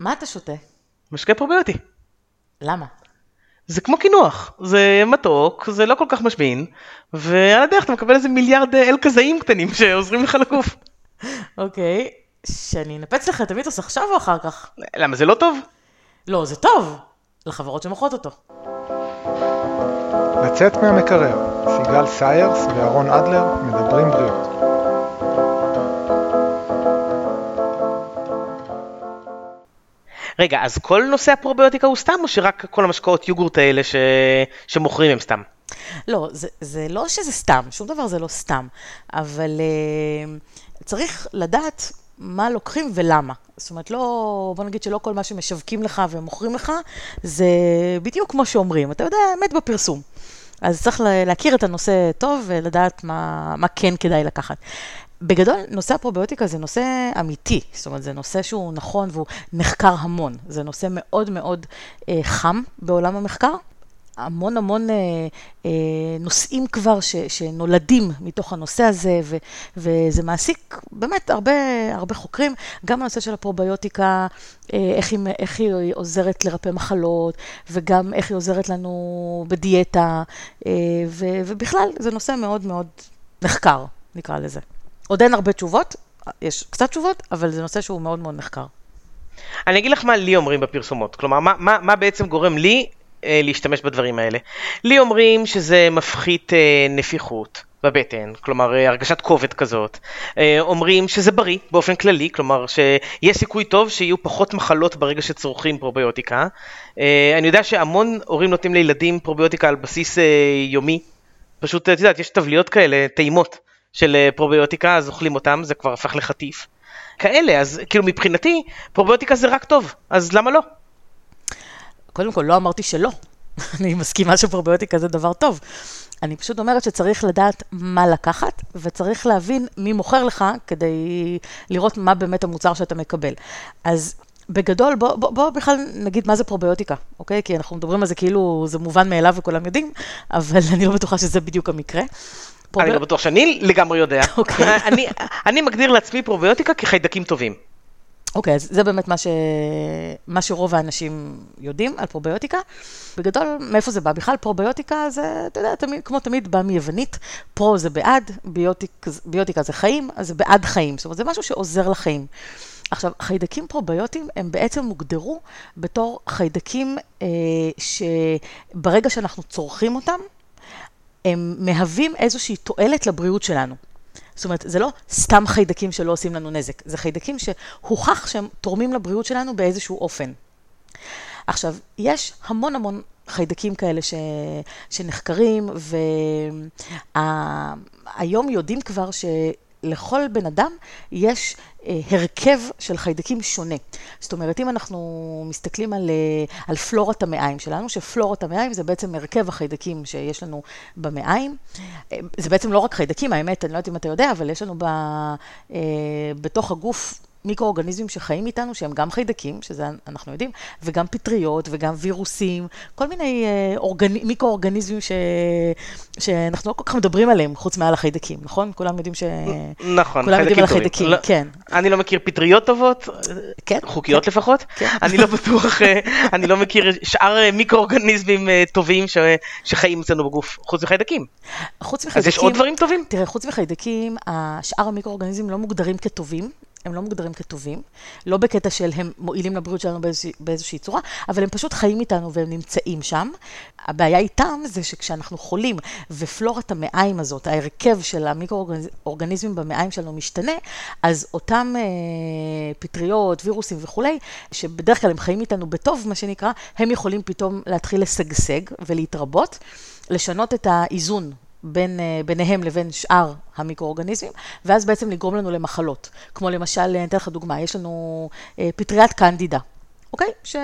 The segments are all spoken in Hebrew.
מה אתה שותה? משקה פרוביוטי. למה? זה כמו קינוח, זה מתוק, זה לא כל כך משמין, ועל הדרך אתה מקבל איזה מיליארד אה, אל כזאים קטנים שעוזרים לך לגוף. אוקיי, שאני אנפץ לך את המיתוס עכשיו או אחר כך? למה זה לא טוב? לא, זה טוב, לחברות שמוכרות אותו. לצאת מהמקרר, סיגל סיירס ואהרון אדלר מדברים בריאות. רגע, אז כל נושא הפרוביוטיקה הוא סתם, או שרק כל המשקאות יוגורט האלה ש... שמוכרים הם סתם? לא, זה, זה לא שזה סתם, שום דבר זה לא סתם, אבל uh, צריך לדעת מה לוקחים ולמה. זאת אומרת, לא, בוא נגיד שלא כל מה שמשווקים לך ומוכרים לך, זה בדיוק כמו שאומרים, אתה יודע, אמת בפרסום. אז צריך להכיר את הנושא טוב ולדעת מה, מה כן כדאי לקחת. בגדול, נושא הפרוביוטיקה זה נושא אמיתי, זאת אומרת, זה נושא שהוא נכון והוא נחקר המון. זה נושא מאוד מאוד אה, חם בעולם המחקר. המון המון אה, אה, נושאים כבר ש, שנולדים מתוך הנושא הזה, ו, וזה מעסיק באמת הרבה, הרבה חוקרים, גם הנושא של הפרוביוטיקה, אה, איך, היא, איך היא עוזרת לרפא מחלות, וגם איך היא עוזרת לנו בדיאטה, אה, ו, ובכלל, זה נושא מאוד מאוד נחקר, נקרא לזה. עוד אין הרבה תשובות, יש קצת תשובות, אבל זה נושא שהוא מאוד מאוד נחקר. אני אגיד לך מה לי אומרים בפרסומות, כלומר, מה, מה, מה בעצם גורם לי אה, להשתמש בדברים האלה. לי אומרים שזה מפחית אה, נפיחות. בבטן, כלומר אה, הרגשת כובד כזאת. אה, אומרים שזה בריא באופן כללי, כלומר שיש סיכוי טוב שיהיו פחות מחלות ברגע שצורכים פרוביוטיקה. אה, אני יודע שהמון הורים נותנים לילדים פרוביוטיקה על בסיס יומי. פשוט, את יודעת, יש תבליות כאלה, טעימות של פרוביוטיקה, אז אוכלים אותם, זה כבר הפך לחטיף. כאלה, אז כאילו מבחינתי, פרוביוטיקה זה רק טוב, אז למה לא? קודם כל, לא אמרתי שלא. אני מסכימה שפרוביוטיקה זה דבר טוב. אני פשוט אומרת שצריך לדעת מה לקחת, וצריך להבין מי מוכר לך כדי לראות מה באמת המוצר שאתה מקבל. אז בגדול, בוא, בוא, בוא בכלל נגיד מה זה פרוביוטיקה, אוקיי? כי אנחנו מדברים על זה כאילו זה מובן מאליו וכולם יודעים, אבל אני לא בטוחה שזה בדיוק המקרה. אני לא בטוח שאני לגמרי יודע. אוקיי. אני, אני מגדיר לעצמי פרוביוטיקה כחיידקים טובים. אוקיי, okay, אז זה באמת מה, ש... מה שרוב האנשים יודעים על פרוביוטיקה. בגדול, מאיפה זה בא? בכלל פרוביוטיקה זה, אתה יודע, תמיד, כמו תמיד בא מיוונית, פרו זה בעד, ביוטיק, ביוטיקה זה חיים, אז זה בעד חיים. זאת אומרת, זה משהו שעוזר לחיים. עכשיו, חיידקים פרוביוטיים הם בעצם הוגדרו בתור חיידקים אה, שברגע שאנחנו צורכים אותם, הם מהווים איזושהי תועלת לבריאות שלנו. זאת אומרת, זה לא סתם חיידקים שלא עושים לנו נזק, זה חיידקים שהוכח שהם תורמים לבריאות שלנו באיזשהו אופן. עכשיו, יש המון המון חיידקים כאלה ש, שנחקרים, והיום יודעים כבר ש... לכל בן אדם יש הרכב של חיידקים שונה. זאת אומרת, אם אנחנו מסתכלים על, אה, על פלורת המעיים שלנו, שפלורת המעיים זה בעצם הרכב החיידקים שיש לנו במעיים. אה, זה בעצם לא רק חיידקים, האמת, אני לא יודעת אם אתה יודע, אבל יש לנו ב, אה, בתוך הגוף מיקרואורגניזמים שחיים איתנו, שהם גם חיידקים, שזה אנחנו יודעים, וגם פטריות וגם וירוסים, כל מיני אה, אורגנ... מיקרואורגניזמים ש... שאנחנו לא כל כך מדברים עליהם, חוץ מעל החיידקים, נכון? כולם יודעים ש... נכון, כולם יודעים על החיידקים, לא, כן. אני לא מכיר פטריות טובות, כן, חוקיות כן, לפחות, כן. אני לא בטוח, אה, אני לא מכיר שאר אה, מיקרואורגניזמים אה, טובים ש... שחיים אצלנו בגוף, חוץ מחיידקים. חוץ מחיידקים... אז יש עוד דברים טובים? תראה, חוץ מחיידקים, שאר המיקרואורגניזמים לא מוגדרים כטובים. הם לא מוגדרים כטובים, לא בקטע של הם מועילים לבריאות שלנו באיזושה, באיזושהי צורה, אבל הם פשוט חיים איתנו והם נמצאים שם. הבעיה איתם זה שכשאנחנו חולים ופלורת המעיים הזאת, ההרכב של המיקרואורגניזמים במעיים שלנו משתנה, אז אותם אה, פטריות, וירוסים וכולי, שבדרך כלל הם חיים איתנו בטוב, מה שנקרא, הם יכולים פתאום להתחיל לשגשג ולהתרבות, לשנות את האיזון בין, אה, ביניהם לבין שאר המיקרואורגניזמים, ואז בעצם לגרום לנו למחלות. כמו למשל, אני אתן לך דוגמה, יש לנו אה, פטריית קנדידה. אוקיי? ש...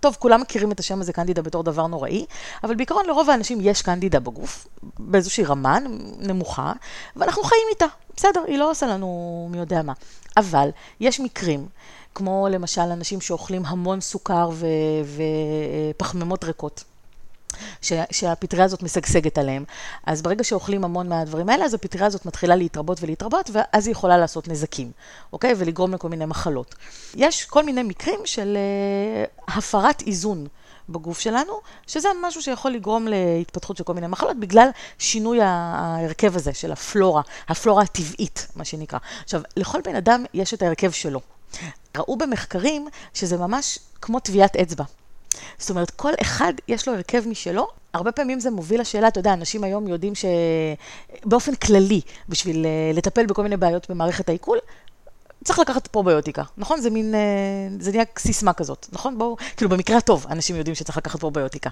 טוב, כולם מכירים את השם הזה קנדידה בתור דבר נוראי, אבל בעיקרון לרוב האנשים יש קנדידה בגוף, באיזושהי רמה נמוכה, ואנחנו חיים איתה. בסדר, היא לא עושה לנו מי יודע מה. אבל יש מקרים, כמו למשל אנשים שאוכלים המון סוכר ופחמימות ו... ריקות. ש, שהפטריה הזאת משגשגת עליהם. אז ברגע שאוכלים המון מהדברים האלה, אז הפטריה הזאת מתחילה להתרבות ולהתרבות, ואז היא יכולה לעשות נזקים, אוקיי? ולגרום לכל מיני מחלות. יש כל מיני מקרים של uh, הפרת איזון. בגוף שלנו, שזה משהו שיכול לגרום להתפתחות של כל מיני מחלות, בגלל שינוי ההרכב הזה של הפלורה, הפלורה הטבעית, מה שנקרא. עכשיו, לכל בן אדם יש את ההרכב שלו. ראו במחקרים שזה ממש כמו טביעת אצבע. זאת אומרת, כל אחד יש לו הרכב משלו. הרבה פעמים זה מוביל לשאלה, אתה יודע, אנשים היום יודעים שבאופן כללי, בשביל אה, לטפל בכל מיני בעיות במערכת העיכול, צריך לקחת פרוביוטיקה, נכון? זה מין, אה, זה נהיה סיסמה כזאת, נכון? בואו, כאילו במקרה הטוב, אנשים יודעים שצריך לקחת פרוביוטיקה.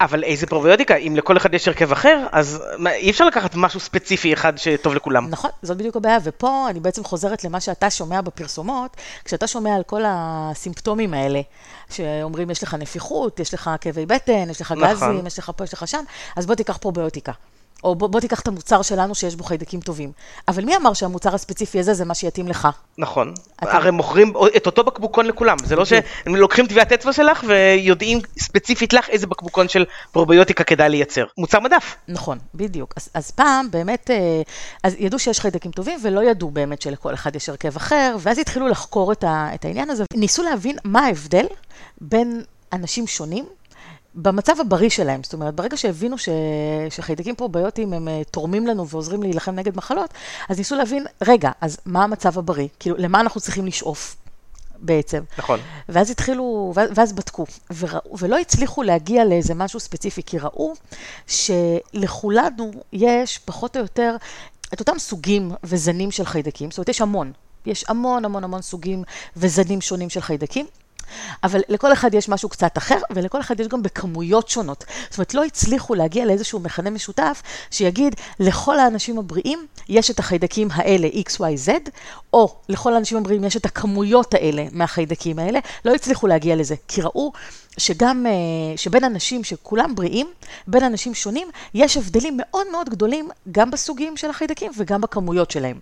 אבל איזה פרוביוטיקה? אם לכל אחד יש הרכב אחר, אז אי אפשר לקחת משהו ספציפי אחד שטוב לכולם. נכון, זאת בדיוק הבעיה, ופה אני בעצם חוזרת למה שאתה שומע בפרסומות, כשאתה שומע על כל הסימפטומים האלה, שאומרים יש לך נפיחות, יש לך כאבי בטן, יש לך נכון. גזים, יש לך פה, יש לך שם, אז בוא תיקח פרוביוטיקה. או בוא, בוא תיקח את המוצר שלנו שיש בו חיידקים טובים. אבל מי אמר שהמוצר הספציפי הזה זה מה שיתאים לך? נכון. אתה... הרי מוכרים את אותו בקבוקון לכולם. זה לא שהם לוקחים טביעת אצבע שלך ויודעים ספציפית לך איזה בקבוקון של פרוביוטיקה כדאי לייצר. מוצר מדף. נכון, בדיוק. אז, אז פעם באמת, אה, אז ידעו שיש חיידקים טובים ולא ידעו באמת שלכל אחד יש הרכב אחר, ואז התחילו לחקור את, ה, את העניין הזה. ניסו להבין מה ההבדל בין אנשים שונים במצב הבריא שלהם, זאת אומרת, ברגע שהבינו ש... שחיידקים פרוביוטיים הם אה, תורמים לנו ועוזרים להילחם נגד מחלות, אז ניסו להבין, רגע, אז מה המצב הבריא? כאילו, למה אנחנו צריכים לשאוף? בעצם. נכון. ואז התחילו, ואז בדקו, וראו, ולא הצליחו להגיע לאיזה משהו ספציפי, כי ראו שלכולנו יש פחות או יותר את אותם סוגים וזנים של חיידקים, זאת אומרת, יש המון, יש המון המון המון סוגים וזנים שונים של חיידקים. אבל לכל אחד יש משהו קצת אחר, ולכל אחד יש גם בכמויות שונות. זאת אומרת, לא הצליחו להגיע לאיזשהו מכנה משותף שיגיד, לכל האנשים הבריאים יש את החיידקים האלה, XYZ, או לכל האנשים הבריאים יש את הכמויות האלה מהחיידקים האלה. לא הצליחו להגיע לזה, כי ראו שגם, אה, שבין אנשים שכולם בריאים, בין אנשים שונים, יש הבדלים מאוד מאוד גדולים גם בסוגים של החיידקים וגם בכמויות שלהם.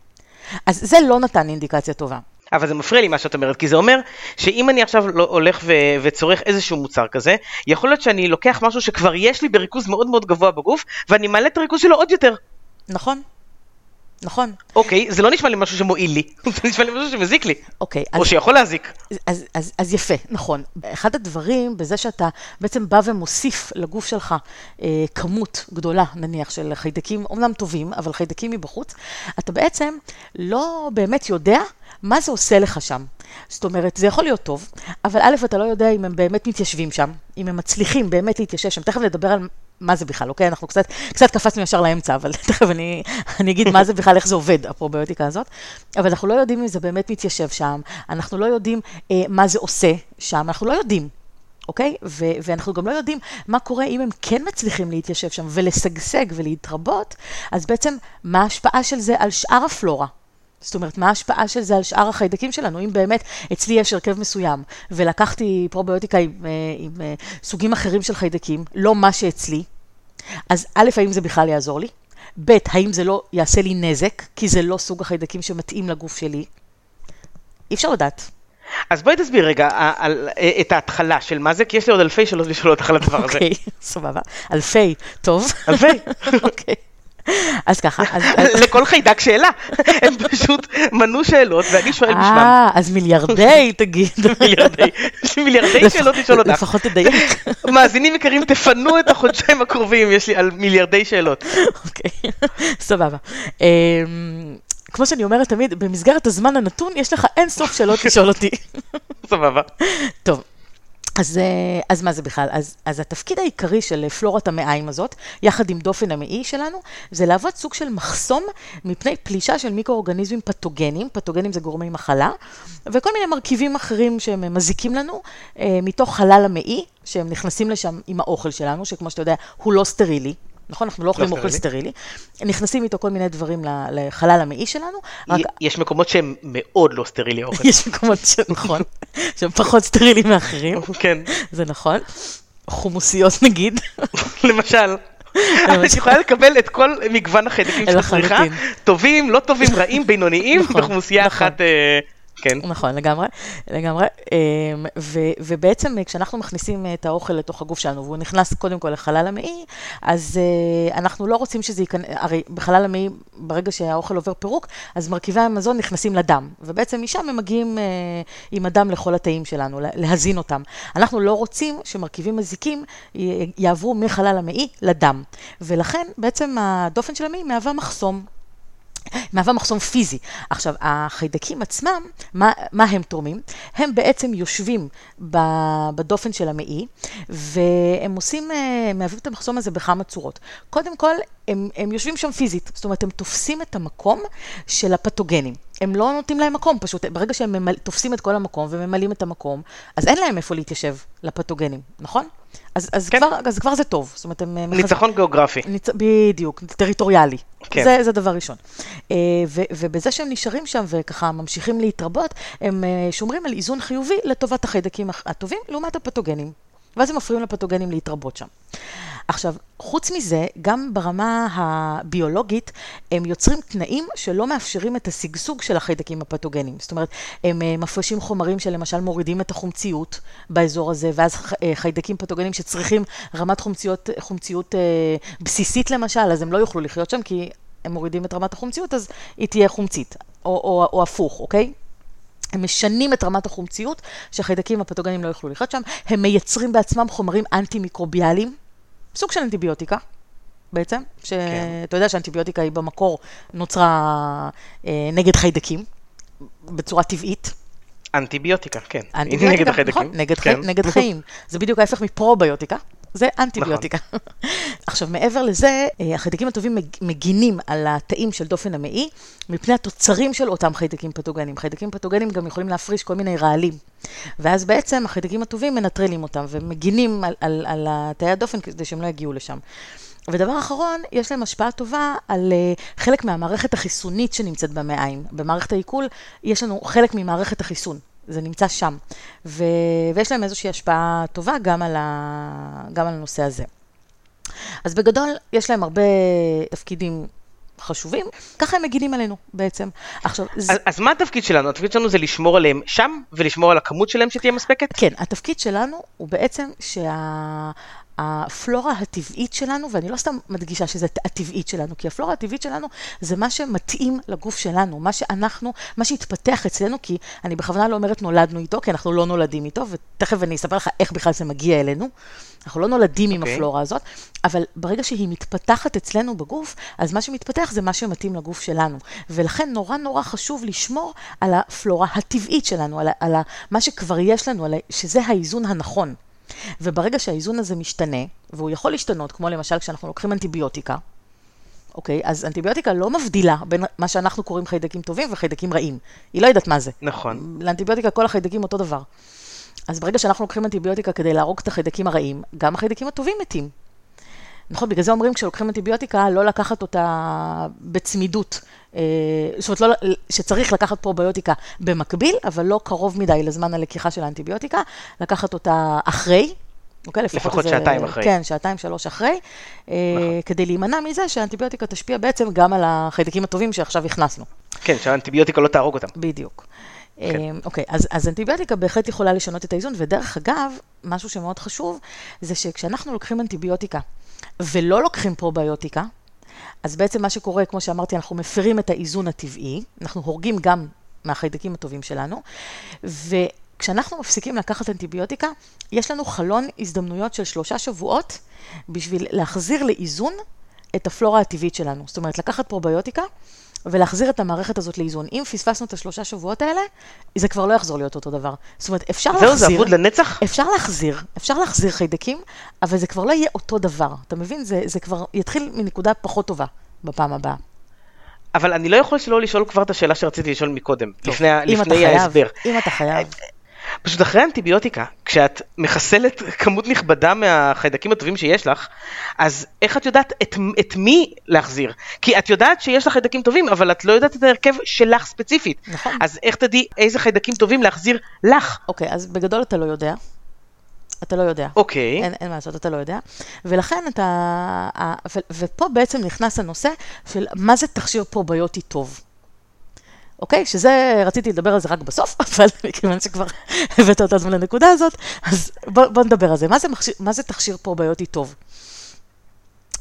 אז זה לא נתן אינדיקציה טובה. אבל זה מפריע לי מה שאת אומרת, כי זה אומר שאם אני עכשיו לא הולך ו- וצורך איזשהו מוצר כזה, יכול להיות שאני לוקח משהו שכבר יש לי בריכוז מאוד מאוד גבוה בגוף, ואני מעלה את הריכוז שלו עוד יותר. נכון. נכון. אוקיי, זה לא נשמע לי משהו שמועיל לי, זה נשמע לי משהו שמזיק לי. אוקיי. או אז, שיכול להזיק. אז, אז, אז, אז יפה, נכון. אחד הדברים, בזה שאתה בעצם בא ומוסיף לגוף שלך אה, כמות גדולה, נניח, של חיידקים, אומנם טובים, אבל חיידקים מבחוץ, אתה בעצם לא באמת יודע מה זה עושה לך שם. זאת אומרת, זה יכול להיות טוב, אבל א', אתה לא יודע אם הם באמת מתיישבים שם, אם הם מצליחים באמת להתיישב שם. תכף נדבר על מה זה בכלל, אוקיי? אנחנו קצת, קצת קפצנו ישר לאמצע, אבל תכף אני, אני אגיד מה זה בכלל, איך זה עובד, הפרוביוטיקה הזאת. אבל אנחנו לא יודעים אם זה באמת מתיישב שם, אנחנו לא יודעים אה, מה זה עושה שם, אנחנו לא יודעים. אוקיי? ו- ואנחנו גם לא יודעים מה קורה אם הם כן מצליחים להתיישב שם ולשגשג ולהתרבות, אז בעצם מה ההשפעה של זה על שאר הפלורה, זאת אומרת, מה ההשפעה של זה על שאר החיידקים שלנו? אם באמת אצלי יש הרכב מסוים, ולקחתי פרוביוטיקה עם, אה, עם, עם אה, סוגים אחרים של חיידקים, לא מה שאצלי, אז א', האם זה בכלל יעזור לי? ב', האם זה לא יעשה לי נזק, כי זה לא סוג החיידקים שמתאים לגוף שלי? אי אפשר לדעת. אז בואי תסביר רגע על, אה, את ההתחלה של מה זה, כי יש לי עוד אלפי שאלות לשאול על הדבר הזה. אוקיי, סבבה. אלפי, טוב. אלפי. אוקיי. אז ככה. אז... לכל חיידק שאלה. הם פשוט מנו שאלות ואני שואל בשמם. אה, אז מיליארדי, תגיד. מיליארדי, מיליארדי שאלות לשאול אותך. לפחות תדייק. מאזינים יקרים, תפנו את החודשיים הקרובים, יש לי על מיליארדי שאלות. אוקיי, סבבה. אמ, כמו שאני אומרת תמיד, במסגרת הזמן הנתון, יש לך אין סוף שאלות לשאול אותי. סבבה. טוב, אז, אה, אז מה זה בכלל? אז, אז התפקיד העיקרי של פלורת המעיים הזאת, יחד עם דופן המעי שלנו, זה להוות סוג של מחסום מפני פלישה של מיקרואורגניזמים פתוגנים, פתוגנים זה גורמי מחלה, וכל מיני מרכיבים אחרים שהם מזיקים לנו, אה, מתוך חלל המעי, שהם נכנסים לשם עם האוכל שלנו, שכמו שאתה יודע, הוא לא סטרילי, נכון? אנחנו לא אוכלים אוכל סטרילי. נכנסים איתו כל מיני דברים לחלל המעי שלנו. יש מקומות שהם מאוד לא סטרילי אוכל. יש מקומות שנכון, שהם פחות סטרילים מאחרים. כן. זה נכון. חומוסיות נגיד. למשל. את יכולה לקבל את כל מגוון החיידקים שאת צריכה, טובים, לא טובים, רעים, בינוניים, בחומוסייה נכון. אחת אה, כן. נכון, לגמרי, לגמרי. אמ, ו- ובעצם כשאנחנו מכניסים את האוכל לתוך הגוף שלנו, והוא נכנס קודם כל לחלל המעי, אז אה, אנחנו לא רוצים שזה ייכנס, הרי בחלל המעי, ברגע שהאוכל עובר פירוק, אז מרכיבי המזון נכנסים לדם, ובעצם משם הם מגיעים אה, עם הדם לכל התאים שלנו, להזין אותם. אנחנו לא רוצים שמרכיבים מזיקים יעברו מחלל המעי לדם, ולכן בעצם הדופן של המעי מהווה מחסום. מהווה מחסום פיזי. עכשיו, החיידקים עצמם, מה, מה הם תורמים? הם בעצם יושבים בדופן של המעי, והם עושים, אה, מהווים את המחסום הזה בכמה צורות. קודם כל, הם, הם יושבים שם פיזית, זאת אומרת, הם תופסים את המקום של הפתוגנים. הם לא נותנים להם מקום, פשוט ברגע שהם ממל, תופסים את כל המקום וממלאים את המקום, אז אין להם איפה להתיישב לפתוגנים, נכון? אז, אז, כן. כבר, אז כבר זה טוב, זאת אומרת, הם... ניצחון מחז... גיאוגרפי. ניצ... בדיוק, טריטוריאלי. כן. זה, זה דבר ראשון. אה, ו, ובזה שהם נשארים שם וככה ממשיכים להתרבות, הם אה, שומרים על איזון חיובי לטובת החיידקים הטובים לעומת הפתוגנים. ואז הם מפריעים לפתוגנים להתרבות שם. עכשיו, חוץ מזה, גם ברמה הביולוגית, הם יוצרים תנאים שלא מאפשרים את השגשוג של החיידקים הפתוגנים. זאת אומרת, הם אה, מפרשים חומרים שלמשל מורידים את החומציות באזור הזה, ואז אה, חיידקים פתוגנים שצריכים רמת חומציות, חומציות אה, בסיסית למשל, אז הם לא יוכלו לחיות שם, כי הם מורידים את רמת החומציות, אז היא תהיה חומצית, או, או, או הפוך, אוקיי? הם משנים את רמת החומציות, שהחיידקים הפתוגנים לא יוכלו לחיות שם, הם מייצרים בעצמם חומרים אנטי-מיקרוביאליים. סוג של אנטיביוטיקה, בעצם, שאתה כן. יודע שאנטיביוטיקה היא במקור נוצרה אה, נגד חיידקים, בצורה טבעית. אנטיביוטיקה, כן. אנטיביוטיקה, נגד החיידקים. נכון, נגד, כן. חי, נגד חיים. זה בדיוק ההפך מפרוביוטיקה. זה אנטיביוטיקה. נכון. עכשיו, מעבר לזה, אה, החיידקים הטובים מגינים על התאים של דופן המעי מפני התוצרים של אותם חיידקים פתוגנים. חיידקים פתוגנים גם יכולים להפריש כל מיני רעלים. ואז בעצם החיידקים הטובים מנטרלים אותם ומגינים על, על, על תאי הדופן כדי שהם לא יגיעו לשם. ודבר אחרון, יש להם השפעה טובה על uh, חלק מהמערכת החיסונית שנמצאת במעיים. במערכת העיכול יש לנו חלק ממערכת החיסון. זה נמצא שם. ו... ויש להם איזושהי השפעה טובה גם על, ה... גם על הנושא הזה. אז בגדול, יש להם הרבה תפקידים חשובים, ככה הם מגינים עלינו בעצם. עכשיו, אז, זה... אז מה התפקיד שלנו? התפקיד שלנו זה לשמור עליהם שם, ולשמור על הכמות שלהם שתהיה מספקת? כן, התפקיד שלנו הוא בעצם שה... הפלורה הטבעית שלנו, ואני לא סתם מדגישה שזה הטבעית שלנו, כי הפלורה הטבעית שלנו זה מה שמתאים לגוף שלנו, מה שאנחנו, מה שהתפתח אצלנו, כי אני בכוונה לא אומרת נולדנו איתו, כי אנחנו לא נולדים איתו, ותכף אני אספר לך איך בכלל זה מגיע אלינו. אנחנו לא נולדים okay. עם אוקיי. הפלורה הזאת, אבל ברגע שהיא מתפתחת אצלנו בגוף, אז מה שמתפתח זה מה שמתאים לגוף שלנו. ולכן נורא נורא חשוב לשמור על הפלורה הטבעית שלנו, על, על מה שכבר יש לנו, על, שזה האיזון הנכון. וברגע שהאיזון הזה משתנה, והוא יכול להשתנות, כמו למשל כשאנחנו לוקחים אנטיביוטיקה, אוקיי? אז אנטיביוטיקה לא מבדילה בין מה שאנחנו קוראים חיידקים טובים וחיידקים רעים. היא לא יודעת מה זה. נכון. לאנטיביוטיקה כל החיידקים אותו דבר. אז ברגע שאנחנו לוקחים אנטיביוטיקה כדי להרוג את החיידקים הרעים, גם החיידקים הטובים מתים. נכון, בגלל זה אומרים כשלוקחים אנטיביוטיקה, לא לקחת אותה בצמידות. אה, זאת אומרת, לא, שצריך לקחת פרוביוטיקה במקביל, אבל לא קרוב מדי לזמן הלקיחה של האנטיביוטיקה, לקחת אותה אחרי. אוקיי, לפחות, לפחות איזה, שעתיים אחרי. כן, שעתיים, שלוש אחרי, אה, נכון. כדי להימנע מזה שהאנטיביוטיקה תשפיע בעצם גם על החיידקים הטובים שעכשיו הכנסנו. כן, שהאנטיביוטיקה לא תהרוג אותם. בדיוק. כן. אה, אוקיי, אז, אז אנטיביוטיקה בהחלט יכולה לשנות את האיזון, ודרך אגב, משהו שמאוד חשוב, זה שכשאנחנו לוקחים אנטיביוטיקה ולא לוקחים פרוביוטיקה, אז בעצם מה שקורה, כמו שאמרתי, אנחנו מפרים את האיזון הטבעי, אנחנו הורגים גם מהחיידקים הטובים שלנו, וכשאנחנו מפסיקים לקחת אנטיביוטיקה, יש לנו חלון הזדמנויות של שלושה שבועות בשביל להחזיר לאיזון את הפלורה הטבעית שלנו. זאת אומרת, לקחת פרוביוטיקה ולהחזיר את המערכת הזאת לאיזון. אם פספסנו את השלושה שבועות האלה, זה כבר לא יחזור להיות אותו דבר. זאת אומרת, אפשר זהו, להחזיר... זהו, זה אבוד לנצח? אפשר להחזיר, אפשר להחזיר חיידקים, אבל זה כבר לא יהיה אותו דבר. אתה מבין? זה, זה כבר יתחיל מנקודה פחות טובה בפעם הבאה. אבל אני לא יכול שלא לשאול כבר את השאלה שרציתי לשאול מקודם, טוב, לפני, לפני ההסבר. אם אתה חייב. פשוט אחרי אנטיביוטיקה, כשאת מחסלת כמות נכבדה מהחיידקים הטובים שיש לך, אז איך את יודעת את, את מי להחזיר? כי את יודעת שיש לך חיידקים טובים, אבל את לא יודעת את ההרכב שלך ספציפית. נכון. אז איך תדעי איזה חיידקים טובים להחזיר לך? אוקיי, אז בגדול אתה לא יודע. אתה לא יודע. אוקיי. אין, אין מה לעשות, אתה לא יודע. ולכן אתה... ו, ופה בעצם נכנס הנושא של מה זה תכשיר פרוביוטי טוב. אוקיי? שזה, רציתי לדבר על זה רק בסוף, אבל מכיוון שכבר הבאת אותנו לנקודה הזאת, אז בואו בוא נדבר על זה. מה זה, מכשיר, מה זה תכשיר פרוביוטי טוב?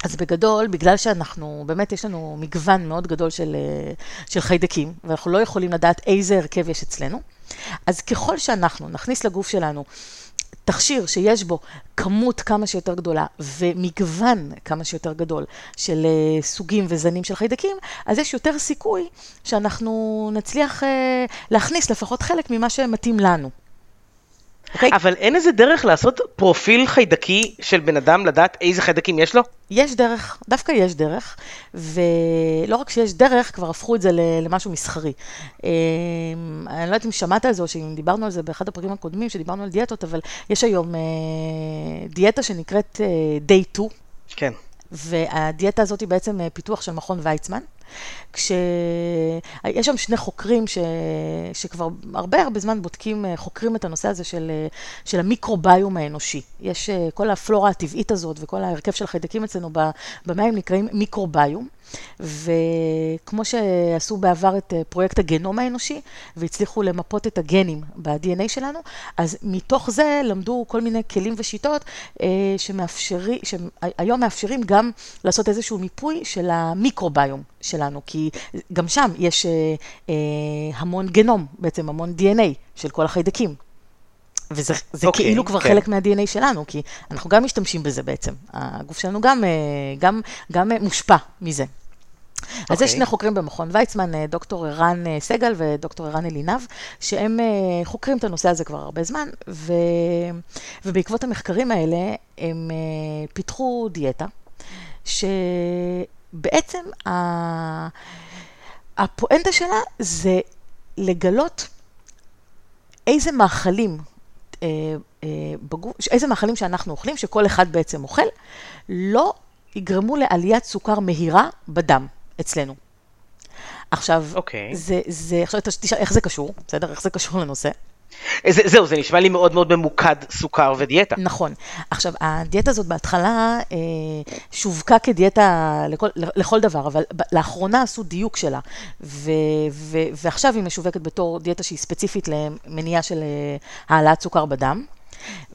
אז בגדול, בגלל שאנחנו, באמת יש לנו מגוון מאוד גדול של, אה, של חיידקים, ואנחנו לא יכולים לדעת איזה הרכב יש אצלנו, אז ככל שאנחנו נכניס לגוף שלנו תכשיר שיש בו כמות כמה שיותר גדולה ומגוון כמה שיותר גדול של uh, סוגים וזנים של חיידקים, אז יש יותר סיכוי שאנחנו נצליח uh, להכניס לפחות חלק ממה שמתאים לנו. Okay. אוקיי? אבל אין איזה דרך לעשות פרופיל חיידקי של בן אדם לדעת איזה חיידקים יש לו? יש דרך, דווקא יש דרך, ולא רק שיש דרך, כבר הפכו את זה למשהו מסחרי. אמ, אני לא יודעת אם שמעת על זה, או שאם דיברנו על זה באחד הפרקים הקודמים, שדיברנו על דיאטות, אבל יש היום אה, דיאטה שנקראת אה, Day 2. כן. והדיאטה הזאת היא בעצם אה, פיתוח של מכון ויצמן. כשיש שם שני חוקרים ש... שכבר הרבה הרבה זמן בודקים, אה, חוקרים את הנושא הזה של, אה, של המיקרוביום האנושי. יש כל הפלורה הטבעית הזאת וכל ההרכב של החיידקים אצלנו במים נקראים מיקרוביום. וכמו שעשו בעבר את אה, פרויקט הגנום האנושי, והצליחו למפות את הגנים ב-DNA שלנו, אז מתוך זה למדו כל מיני כלים ושיטות אה, שמאפשרים, שהיום מאפשרים גם לעשות איזשהו מיפוי של המיקרוביום שלנו, כי גם שם יש אה, המון גנום, בעצם המון DNA של כל החיידקים. וזה okay, כאילו אוקיי, כבר כן. חלק מה-DNA שלנו, כי אנחנו גם משתמשים בזה בעצם. הגוף שלנו גם, גם, גם מושפע מזה. Okay. אז יש אוקיי. שני חוקרים במכון ויצמן, אה, דוקטור ערן אה, סגל ודוקטור ערן אלינב, שהם אה, חוקרים את הנושא הזה כבר הרבה זמן, ו... ובעקבות המחקרים האלה הם פיתחו דיאטה, שבעצם ה... הפואנטה שלה זה לגלות איזה מאכלים בגוף, איזה מאכלים שאנחנו אוכלים, שכל אחד בעצם אוכל, לא יגרמו לעליית סוכר מהירה בדם. אצלנו. עכשיו, okay. אוקיי. זה, זה, עכשיו תשאל איך זה קשור, בסדר? איך זה קשור לנושא? זה, זהו, זה נשמע לי מאוד מאוד ממוקד סוכר ודיאטה. נכון. עכשיו, הדיאטה הזאת בהתחלה אה, שווקה כדיאטה לכל, לכל דבר, אבל לאחרונה עשו דיוק שלה, ו, ו, ועכשיו היא משווקת בתור דיאטה שהיא ספציפית למניעה של אה, העלאת סוכר בדם.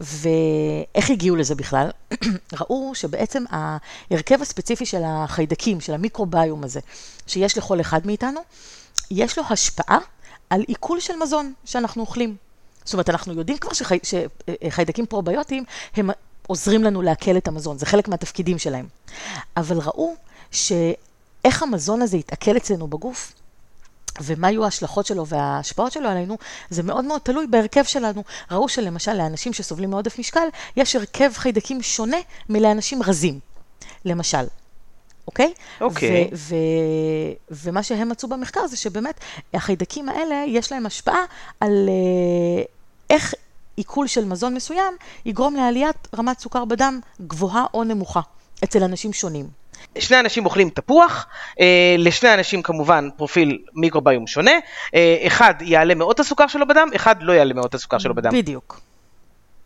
ואיך הגיעו לזה בכלל? ראו שבעצם ההרכב הספציפי של החיידקים, של המיקרוביום הזה, שיש לכל אחד מאיתנו, יש לו השפעה על עיכול של מזון שאנחנו אוכלים. זאת אומרת, אנחנו יודעים כבר שחי, שחיידקים פרוביוטיים הם עוזרים לנו לעכל את המזון, זה חלק מהתפקידים שלהם. אבל ראו שאיך המזון הזה יתעכל אצלנו בגוף, ומה יהיו ההשלכות שלו וההשפעות שלו עלינו, זה מאוד מאוד תלוי בהרכב שלנו. ראו שלמשל לאנשים שסובלים מעודף משקל, יש הרכב חיידקים שונה מלאנשים רזים, למשל. אוקיי? אוקיי. ומה שהם מצאו במחקר זה שבאמת החיידקים האלה, יש להם השפעה על uh, איך עיכול של מזון מסוים יגרום לעליית רמת סוכר בדם גבוהה או נמוכה אצל אנשים שונים. שני אנשים אוכלים תפוח, אה, לשני אנשים כמובן פרופיל מיקרוביום שונה, אה, אחד יעלה מאות הסוכר שלו בדם, אחד לא יעלה מאות הסוכר שלו בדם. בדיוק.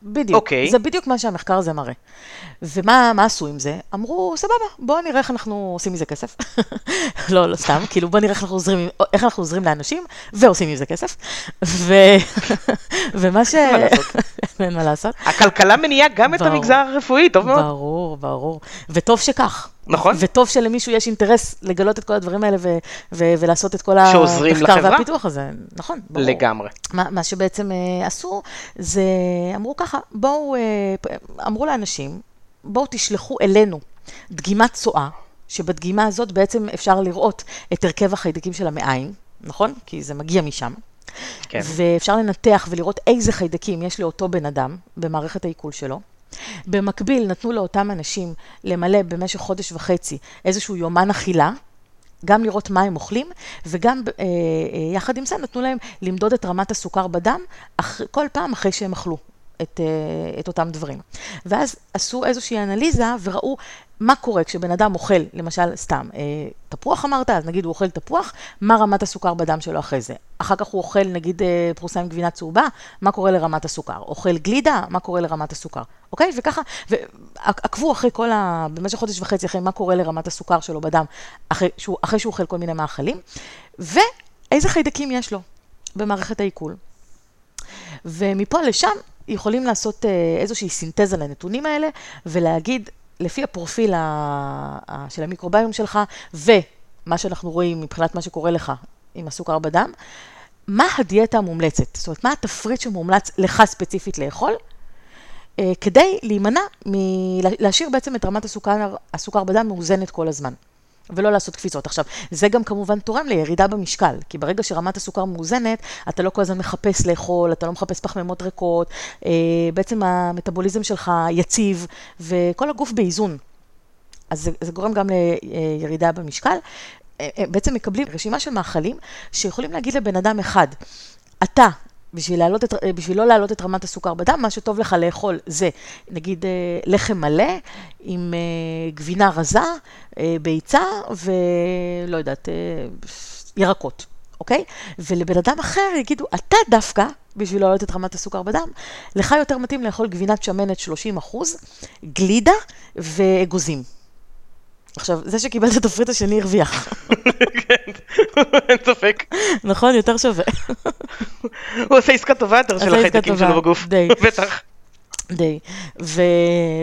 בדיוק. אוקיי. זה בדיוק מה שהמחקר הזה מראה. ומה עשו עם זה? אמרו, סבבה, בואו נראה איך אנחנו עושים מזה כסף. לא, לא סתם, כאילו בואו נראה איך אנחנו עוזרים, איך אנחנו עוזרים לאנשים, ועושים מזה כסף. ו... ומה ש... אין מה לעשות. הכלכלה מניעה גם את המגזר הרפואי, טוב מאוד. ברור, ברור. וטוב שכך. נכון. וטוב שלמישהו יש אינטרס לגלות את כל הדברים האלה ו- ו- ולעשות את כל המחקר והפיתוח הזה. נכון, ברור. לגמרי. מה, מה שבעצם uh, עשו, זה אמרו ככה, בואו, uh, אמרו לאנשים, בואו תשלחו אלינו דגימת צואה, שבדגימה הזאת בעצם אפשר לראות את הרכב החיידקים של המעיים, נכון? כי זה מגיע משם. כן. ואפשר לנתח ולראות איזה חיידקים יש לאותו בן אדם במערכת העיכול שלו. במקביל נתנו לאותם אנשים למלא במשך חודש וחצי איזשהו יומן אכילה, גם לראות מה הם אוכלים, וגם אה, אה, יחד עם זה נתנו להם למדוד את רמת הסוכר בדם אח, כל פעם אחרי שהם אכלו. את, אה, את אותם דברים. ואז עשו איזושהי אנליזה וראו מה קורה כשבן אדם אוכל, למשל, סתם, אה, תפוח אמרת, אז נגיד הוא אוכל תפוח, מה רמת הסוכר בדם שלו אחרי זה? אחר כך הוא אוכל, נגיד, אה, פרוסה עם גבינה צהובה, מה קורה לרמת הסוכר? אוכל גלידה, מה קורה לרמת הסוכר? אוקיי? וככה, ועקבו אחרי כל ה... במשך חודש וחצי אחרי מה קורה לרמת הסוכר שלו בדם, אחרי שהוא, אחרי שהוא אוכל כל מיני מאכלים, ו... איזה חיידקים יש לו במערכת העיכול. ומפה לשם יכולים לעשות אה, איזושהי סינתזה לנתונים האלה, ולהגיד, לפי הפרופיל של המיקרוביום שלך, ומה שאנחנו רואים מבחינת מה שקורה לך עם הסוכר בדם, מה הדיאטה המומלצת? זאת אומרת, מה התפריט שמומלץ לך ספציפית לאכול, אה, כדי להימנע מלהשאיר בעצם את רמת הסוכר, הסוכר בדם מאוזנת כל הזמן. ולא לעשות קפיצות. עכשיו, זה גם כמובן תורם לירידה במשקל, כי ברגע שרמת הסוכר מאוזנת, אתה לא כל הזמן מחפש לאכול, אתה לא מחפש פחמימות ריקות, אה, בעצם המטאבוליזם שלך יציב, וכל הגוף באיזון. אז זה, זה גורם גם לירידה במשקל. אה, אה, בעצם מקבלים רשימה של מאכלים שיכולים להגיד לבן אדם אחד, אתה בשביל, להעלות את, בשביל לא להעלות את רמת הסוכר בדם, מה שטוב לך לאכול זה, נגיד, אה, לחם מלא עם אה, גבינה רזה, אה, ביצה ולא יודעת, ירקות, אוקיי? ולבן אדם אחר יגידו, אתה דווקא, בשביל להעלות את רמת הסוכר בדם, לך יותר מתאים לאכול גבינת שמנת 30 אחוז, גלידה ואגוזים. עכשיו, זה שקיבל את התפריט השני הרוויח. כן, אין ספק. נכון, יותר שווה. הוא עושה עסקה טובה יותר של החיידקים שלו בגוף. די. בטח. די. ו,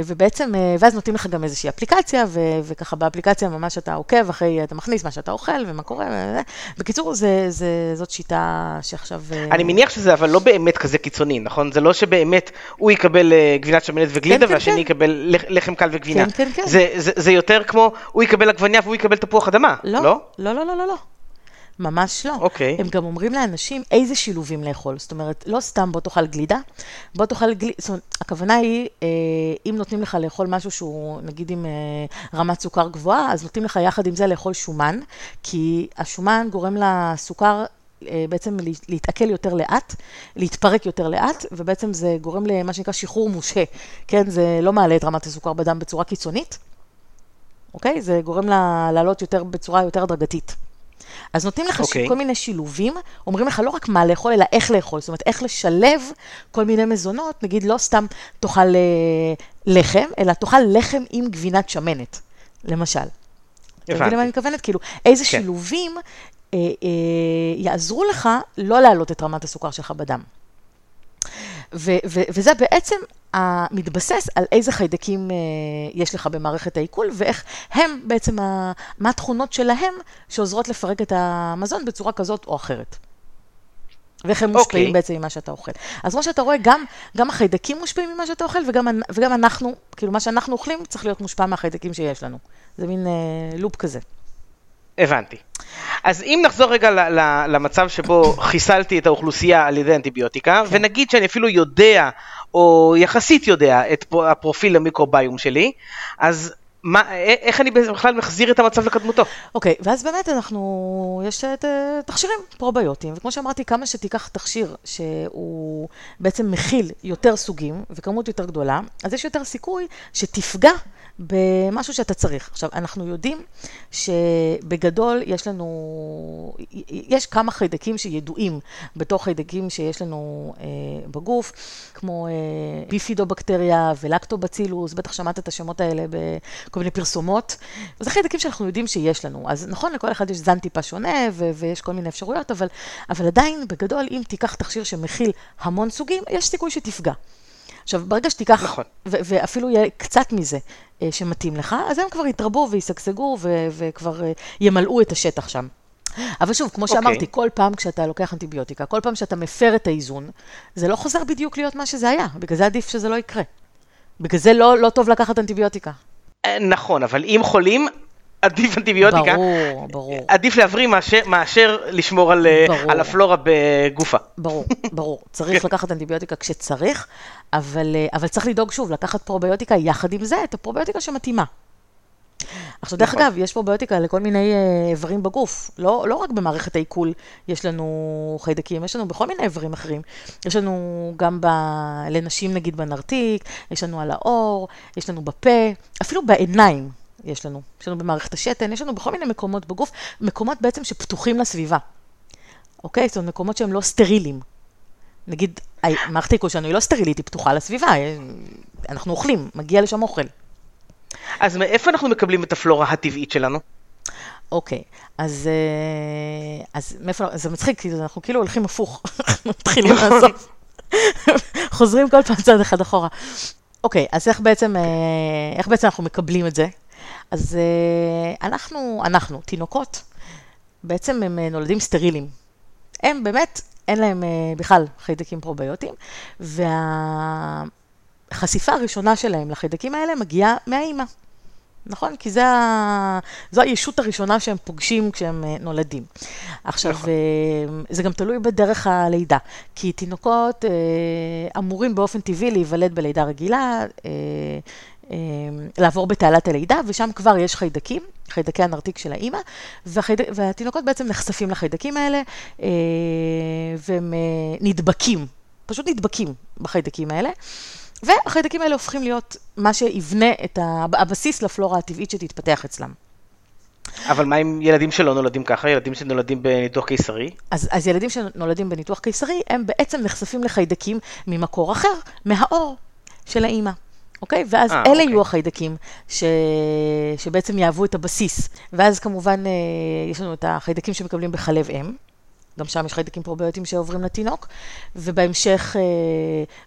ובעצם, אה, ואז נותנים לך גם איזושהי אפליקציה, ו, וככה באפליקציה ממש אתה עוקב אחרי, אתה מכניס מה שאתה אוכל ומה קורה. וזה. בקיצור, זה, זה, זאת שיטה שעכשיו... אה, אני מניח שזה אבל לא באמת כזה קיצוני, נכון? זה לא שבאמת הוא יקבל אה, גבינת שמנת וגלידה, כן, והשני כן. יקבל לחם קל וגבינה. כן, כן, כן. זה, זה, זה יותר כמו, הוא יקבל עגבניה והוא יקבל תפוח אדמה, לא? לא, לא, לא, לא, לא. לא. ממש לא. אוקיי. הם גם אומרים לאנשים איזה שילובים לאכול. זאת אומרת, לא סתם בוא תאכל גלידה, בוא תאכל גלידה, זאת אומרת, הכוונה היא, אה, אם נותנים לך לאכול משהו שהוא, נגיד עם אה, רמת סוכר גבוהה, אז נותנים לך יחד עם זה לאכול שומן, כי השומן גורם לסוכר אה, בעצם להתעכל יותר לאט, להתפרק יותר לאט, ובעצם זה גורם למה שנקרא שחרור מושה, כן? זה לא מעלה את רמת הסוכר בדם בצורה קיצונית, אוקיי? זה גורם לעלות יותר בצורה יותר הדרגתית. אז נותנים לך okay. אוקיי. כל מיני שילובים, אומרים לך לא רק מה לאכול, אלא איך לאכול, זאת אומרת, איך לשלב כל מיני מזונות, נגיד לא סתם תאכל אה, לחם, אלא תאכל לחם עם גבינת שמנת, למשל. אתה מבין למה אני מתכוונת? כאילו, איזה כן. שילובים אה, אה, יעזרו לך לא להעלות את רמת הסוכר שלך בדם. ו- ו- וזה בעצם מתבסס על איזה חיידקים אה, יש לך במערכת העיכול, ואיך הם בעצם, ה- מה התכונות שלהם שעוזרות לפרק את המזון בצורה כזאת או אחרת. ואיך הם okay. מושפעים אוקיי. בעצם ממה שאתה אוכל. אז כמו שאתה רואה, גם, גם החיידקים מושפעים ממה שאתה אוכל, וגם, וגם אנחנו, כאילו מה שאנחנו אוכלים צריך להיות מושפע מהחיידקים שיש לנו. זה מין אה, לופ כזה. הבנתי. אז אם נחזור רגע למצב שבו חיסלתי את האוכלוסייה על ידי אנטיביוטיקה, כן. ונגיד שאני אפילו יודע, או יחסית יודע, את הפרופיל המיקרוביום שלי, אז מה, איך אני בכלל מחזיר את המצב לקדמותו? אוקיי, okay, ואז באמת אנחנו, יש את, אה, תכשירים פרוביוטיים, וכמו שאמרתי, כמה שתיקח תכשיר שהוא בעצם מכיל יותר סוגים וכמות יותר גדולה, אז יש יותר סיכוי שתפגע במשהו שאתה צריך. עכשיו, אנחנו יודעים שבגדול יש לנו, יש כמה חיידקים שידועים בתור חיידקים שיש לנו אה, בגוף, כמו אה, ביפידובקטריה ולקטובצילוס, בטח שמעת את השמות האלה בכל מיני פרסומות. זה חיידקים שאנחנו יודעים שיש לנו. אז נכון, לכל אחד יש זן טיפה שונה ו- ויש כל מיני אפשרויות, אבל, אבל עדיין, בגדול, אם תיקח תכשיר שמכיל המון סוגים, יש סיכוי שתפגע. עכשיו, ברגע שתיקח, נכון. ו- ואפילו יהיה קצת מזה אה, שמתאים לך, אז הם כבר יתרבו וישגשגו ו- וכבר אה, ימלאו את השטח שם. אבל שוב, כמו שאמרתי, okay. אוקיי. כל פעם כשאתה לוקח אנטיביוטיקה, כל פעם שאתה מפר את האיזון, זה לא חוזר בדיוק להיות מה שזה היה, בגלל זה עדיף שזה לא יקרה. בגלל זה לא, לא טוב לקחת אנטיביוטיקה. אה, נכון, אבל אם חולים, עדיף אנטיביוטיקה. ברור, ברור. עדיף להבריא מאשר, מאשר לשמור על, על הפלורה בגופה. ברור, ברור. צריך כן. לקחת אנטיביוטיקה כשצריך, אבל, אבל צריך לדאוג שוב, לקחת פרוביוטיקה יחד עם זה, את הפרוביוטיקה שמתאימה. עכשיו, דרך נכון. אגב, יש פרוביוטיקה לכל מיני אה, איברים בגוף, לא, לא רק במערכת העיכול יש לנו חיידקים, יש לנו בכל מיני איברים אחרים. יש לנו גם ב... לנשים, נגיד, בנרתיק, יש לנו על האור, יש לנו בפה, אפילו בעיניים. יש לנו. יש לנו במערכת השתן, יש לנו בכל מיני מקומות בגוף, מקומות בעצם שפתוחים לסביבה. אוקיי? זאת אומרת, מקומות שהם לא סטרילים. נגיד, מערכת העיכול שלנו היא לא סטרילית, היא פתוחה לסביבה, אנחנו אוכלים, מגיע לשם אוכל. אז מאיפה אנחנו מקבלים את הפלורה הטבעית שלנו? אוקיי, אז, אה, אז מאיפה, זה מצחיק, כי אנחנו כאילו הולכים הפוך, מתחילים לעשות, חוזרים כל פעם צעד אחד אחורה. אוקיי, אז איך בעצם, אה, איך בעצם אנחנו מקבלים את זה? אז אה, אנחנו, אנחנו, תינוקות, בעצם הם נולדים סטרילים. הם באמת, אין להם בכלל חיידקים פרוביוטיים, והחשיפה הראשונה שלהם לחיידקים האלה מגיעה מהאימא. נכון? כי זה ה... זו הישות הראשונה שהם פוגשים כשהם אה, נולדים. עכשיו, נכון. אה, זה גם תלוי בדרך הלידה, כי תינוקות אה, אמורים באופן טבעי להיוולד בלידה רגילה, לעבור בתעלת הלידה, ושם כבר יש חיידקים, חיידקי הנרתיק של האימא, והחייד... והתינוקות בעצם נחשפים לחיידקים האלה, והם נדבקים, פשוט נדבקים בחיידקים האלה. והחיידקים האלה הופכים להיות מה שיבנה את הבסיס לפלורה הטבעית שתתפתח אצלם. אבל מה עם ילדים שלא נולדים ככה, ילדים שנולדים בניתוח קיסרי? אז, אז ילדים שנולדים בניתוח קיסרי, הם בעצם נחשפים לחיידקים ממקור אחר, מהאור של האימא. אוקיי? ואז 아, אה, אלה אוקיי. יהיו החיידקים ש... שבעצם יהוו את הבסיס. ואז כמובן אה, יש לנו את החיידקים שמקבלים בחלב אם, גם שם יש חיידקים פרוביוטיים שעוברים לתינוק, ובהמשך אה,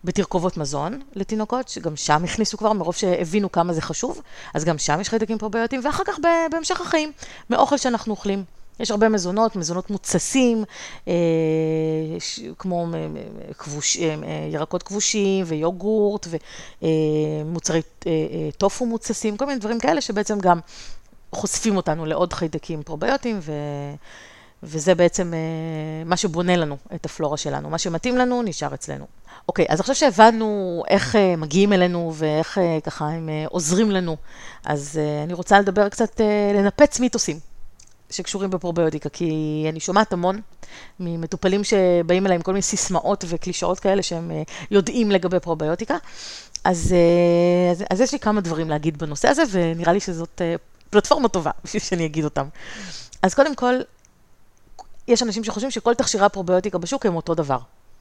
בתרכובות מזון לתינוקות, שגם שם הכניסו כבר, מרוב שהבינו כמה זה חשוב, אז גם שם יש חיידקים פרוביוטיים, ואחר כך בהמשך החיים, מאוכל שאנחנו אוכלים. יש הרבה מזונות, מזונות מוצסים, אה, ש, כמו אה, כבוש, אה, ירקות כבושים ויוגורט ומוצרי אה, אה, טופו מוצסים, כל מיני דברים כאלה שבעצם גם חושפים אותנו לעוד חיידקים פרוביוטיים. ו... וזה בעצם אה, מה שבונה לנו את הפלורה שלנו. מה שמתאים לנו, נשאר אצלנו. אוקיי, אז עכשיו שהבנו איך אה, מגיעים אלינו ואיך אה, ככה הם עוזרים לנו, אז אני רוצה לדבר קצת, לנפץ מיתוסים שקשורים בפרוביוטיקה, כי אני שומעת המון ממטופלים שבאים אליי עם כל מיני סיסמאות וקלישאות כאלה שהם יודעים לגבי פרוביוטיקה. אז, אז, אז יש לי כמה דברים להגיד בנושא הזה, ונראה לי שזאת פלטפורמה טובה בשביל שאני אגיד אותם. אז קודם כל, יש אנשים שחושבים שכל תכשירי הפרוביוטיקה בשוק הם אותו דבר.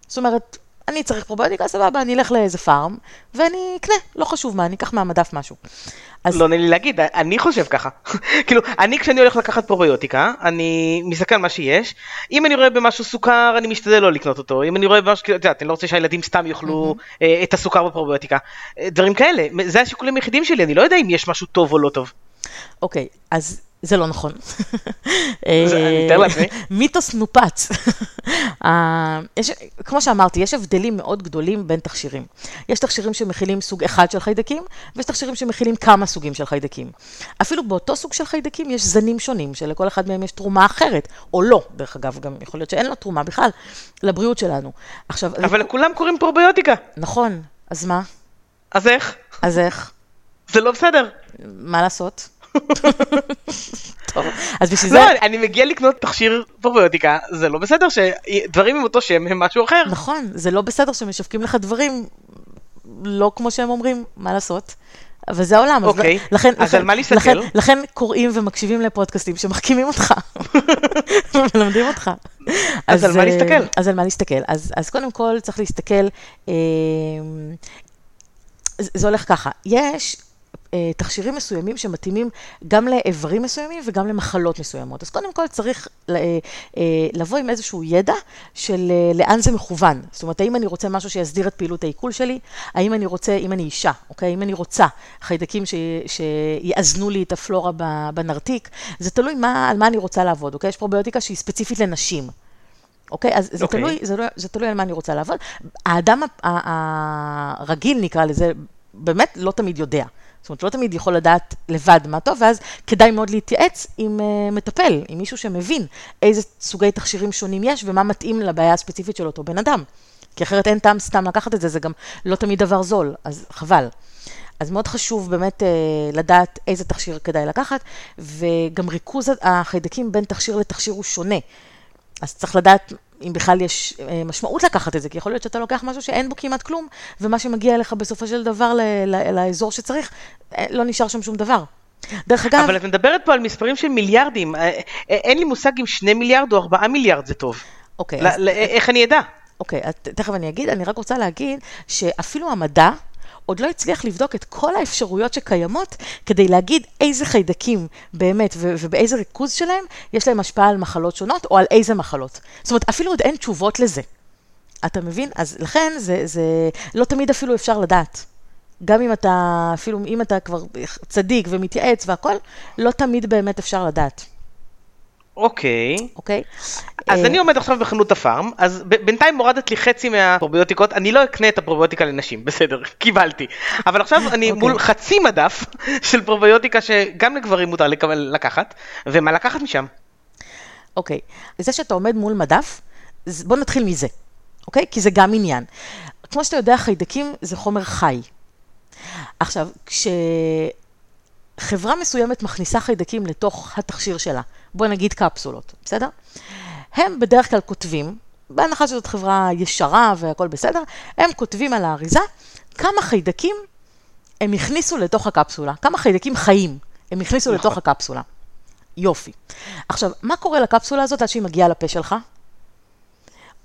זאת אומרת, אני צריך פרוביוטיקה, סבבה, אני אלך לאיזה פארם, ואני אקנה, לא חשוב מה, אני אקח מהמדף משהו. אז... לא נעים לי להגיד, אני חושב ככה. כאילו, אני כשאני הולך לקחת פרוביוטיקה, אני מסתכל על מה שיש, אם אני רואה במשהו סוכר, אני משתדל לא לקנות אותו, אם אני רואה במשהו, את יודעת, אני לא רוצה שהילדים סתם יאכלו mm-hmm. את הסוכר בפרוביוטיקה, אה, דברים כאלה, זה השיקולים היחידים שלי, אני לא יודע אם יש משהו טוב או לא טוב. אוקיי, okay, אז זה לא נכון. אני לעצמי. מיתוס נופץ. אה, כמו שאמרתי, יש הבדלים מאוד גדולים בין תכשירים. יש תכשירים שמכילים סוג אחד של חיידקים, ויש תכשירים שמכילים כמה סוגים של חיידקים. אפילו באותו סוג של חיידקים יש זנים שונים, שלכל אחד מהם יש תרומה אחרת, או לא, דרך אגב, גם יכול להיות שאין לו תרומה בכלל לבריאות שלנו. עכשיו... אבל לכולם קוראים פרוביוטיקה. נכון, אז מה? אז איך? אז איך? זה לא בסדר. מה לעשות? טוב, אז בשביל לא, זה... אני מגיע לקנות תכשיר פרוביוטיקה, זה לא בסדר שדברים עם אותו שם הם משהו אחר. נכון, זה לא בסדר שמשווקים לך דברים לא כמו שהם אומרים, מה לעשות? אבל זה העולם, אוקיי, אז, לכן, אז לכן, על מה להסתכל? לכן, לכן קוראים ומקשיבים לפודקאסטים שמחכימים אותך, ומלמדים אותך. אז, אז על מה להסתכל? אז על מה להסתכל. אז, אז קודם כל צריך להסתכל, אה, זה הולך ככה, יש אה, תכשירים מסוימים שמתאימים גם לאיברים מסוימים וגם למחלות מסוימות. אז קודם כל צריך אה, אה, לבוא עם איזשהו ידע של לאן זה מכוון. זאת אומרת, האם אני רוצה משהו שיסדיר את פעילות העיכול שלי? האם אני רוצה, אם אני אישה, אוקיי? האם אני רוצה חיידקים ש, שיאזנו לי את הפלורה בנרתיק? זה תלוי מה, על מה אני רוצה לעבוד, אוקיי? יש פרוביוטיקה שהיא ספציפית לנשים. אוקיי? אז זה, okay. אוקיי. תלוי, זה, לא, זה תלוי על מה אני רוצה לעבוד. האדם הרגיל, נקרא לזה, באמת לא תמיד יודע. זאת אומרת, לא תמיד יכול לדעת לבד מה טוב, ואז כדאי מאוד להתייעץ עם uh, מטפל, עם מישהו שמבין איזה סוגי תכשירים שונים יש ומה מתאים לבעיה הספציפית של אותו בן אדם. כי אחרת אין טעם סתם לקחת את זה, זה גם לא תמיד דבר זול, אז חבל. אז מאוד חשוב באמת uh, לדעת איזה תכשיר כדאי לקחת, וגם ריכוז החיידקים בין תכשיר לתכשיר הוא שונה. אז צריך לדעת אם בכלל יש אה, משמעות לקחת את זה, כי יכול להיות שאתה לוקח משהו שאין בו כמעט כלום, ומה שמגיע אליך בסופו של דבר ל- ל- לאזור שצריך, אה, לא נשאר שם שום דבר. דרך אגב... אבל את מדברת פה על מספרים של מיליארדים, אה, אין לי מושג אם שני מיליארד או ארבעה מיליארד זה טוב. אוקיי. ל- אז... איך אני אדע? אוקיי, תכף אני אגיד, אני רק רוצה להגיד שאפילו המדע, עוד לא הצליח לבדוק את כל האפשרויות שקיימות כדי להגיד איזה חיידקים באמת ו- ובאיזה ריכוז שלהם יש להם השפעה על מחלות שונות או על איזה מחלות. זאת אומרת, אפילו עוד אין תשובות לזה. אתה מבין? אז לכן זה, זה לא תמיד אפילו אפשר לדעת. גם אם אתה, אפילו אם אתה כבר צדיק ומתייעץ והכל, לא תמיד באמת אפשר לדעת. אוקיי. אוקיי? אז אה, אני עומד עכשיו בחנות הפארם, אז בינתיים הורדת לי חצי מהפרוביוטיקות, אני לא אקנה את הפרוביוטיקה לנשים, בסדר, קיבלתי. אבל עכשיו אני אוקיי. מול חצי מדף של פרוביוטיקה שגם לגברים מותר לקחת, ומה לקחת משם? אוקיי, זה שאתה עומד מול מדף, בוא נתחיל מזה, אוקיי? כי זה גם עניין. כמו שאתה יודע, חיידקים זה חומר חי. עכשיו, כשחברה מסוימת מכניסה חיידקים לתוך התכשיר שלה, בוא נגיד קפסולות, בסדר? הם בדרך כלל כותבים, בהנחה שזאת חברה ישרה והכל בסדר, הם כותבים על האריזה כמה חיידקים הם הכניסו לתוך הקפסולה, כמה חיידקים חיים הם הכניסו נכון. לתוך הקפסולה. יופי. עכשיו, מה קורה לקפסולה הזאת עד שהיא מגיעה לפה שלך?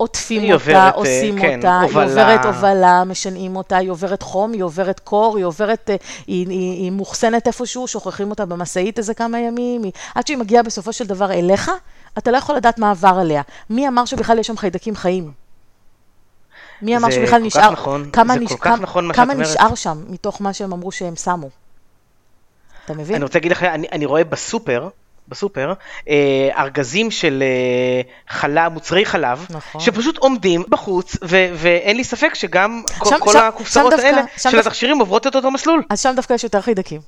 עוטפים היא אותה, עוברת, אה, עושים כן, אותה, הובלה. היא עוברת הובלה, משנעים אותה, היא עוברת חום, היא עוברת קור, היא עוברת, אה, היא, היא, היא מוחסנת איפשהו, שוכחים אותה במשאית איזה כמה ימים, היא, עד שהיא מגיעה בסופו של דבר אליך, אתה לא יכול לדעת מה עבר עליה. מי אמר שבכלל יש שם חיידקים חיים? מי אמר שבכלל נשאר, נכון, כמה, נש... כמה, נכון מה כמה. נשאר שם מתוך מה שהם אמרו שהם שמו? אתה מבין? אני רוצה להגיד לך, אני, אני רואה בסופר, בסופר, אה, ארגזים של אה, חלב, מוצרי חלב, נכון. שפשוט עומדים בחוץ, ו, ואין לי ספק שגם כל, שם- כל שם- הקופסאות שם דווקא- האלה שם של דווקא- התכשירים עוברות את אותו מסלול. אז שם דווקא יש יותר חיידקים.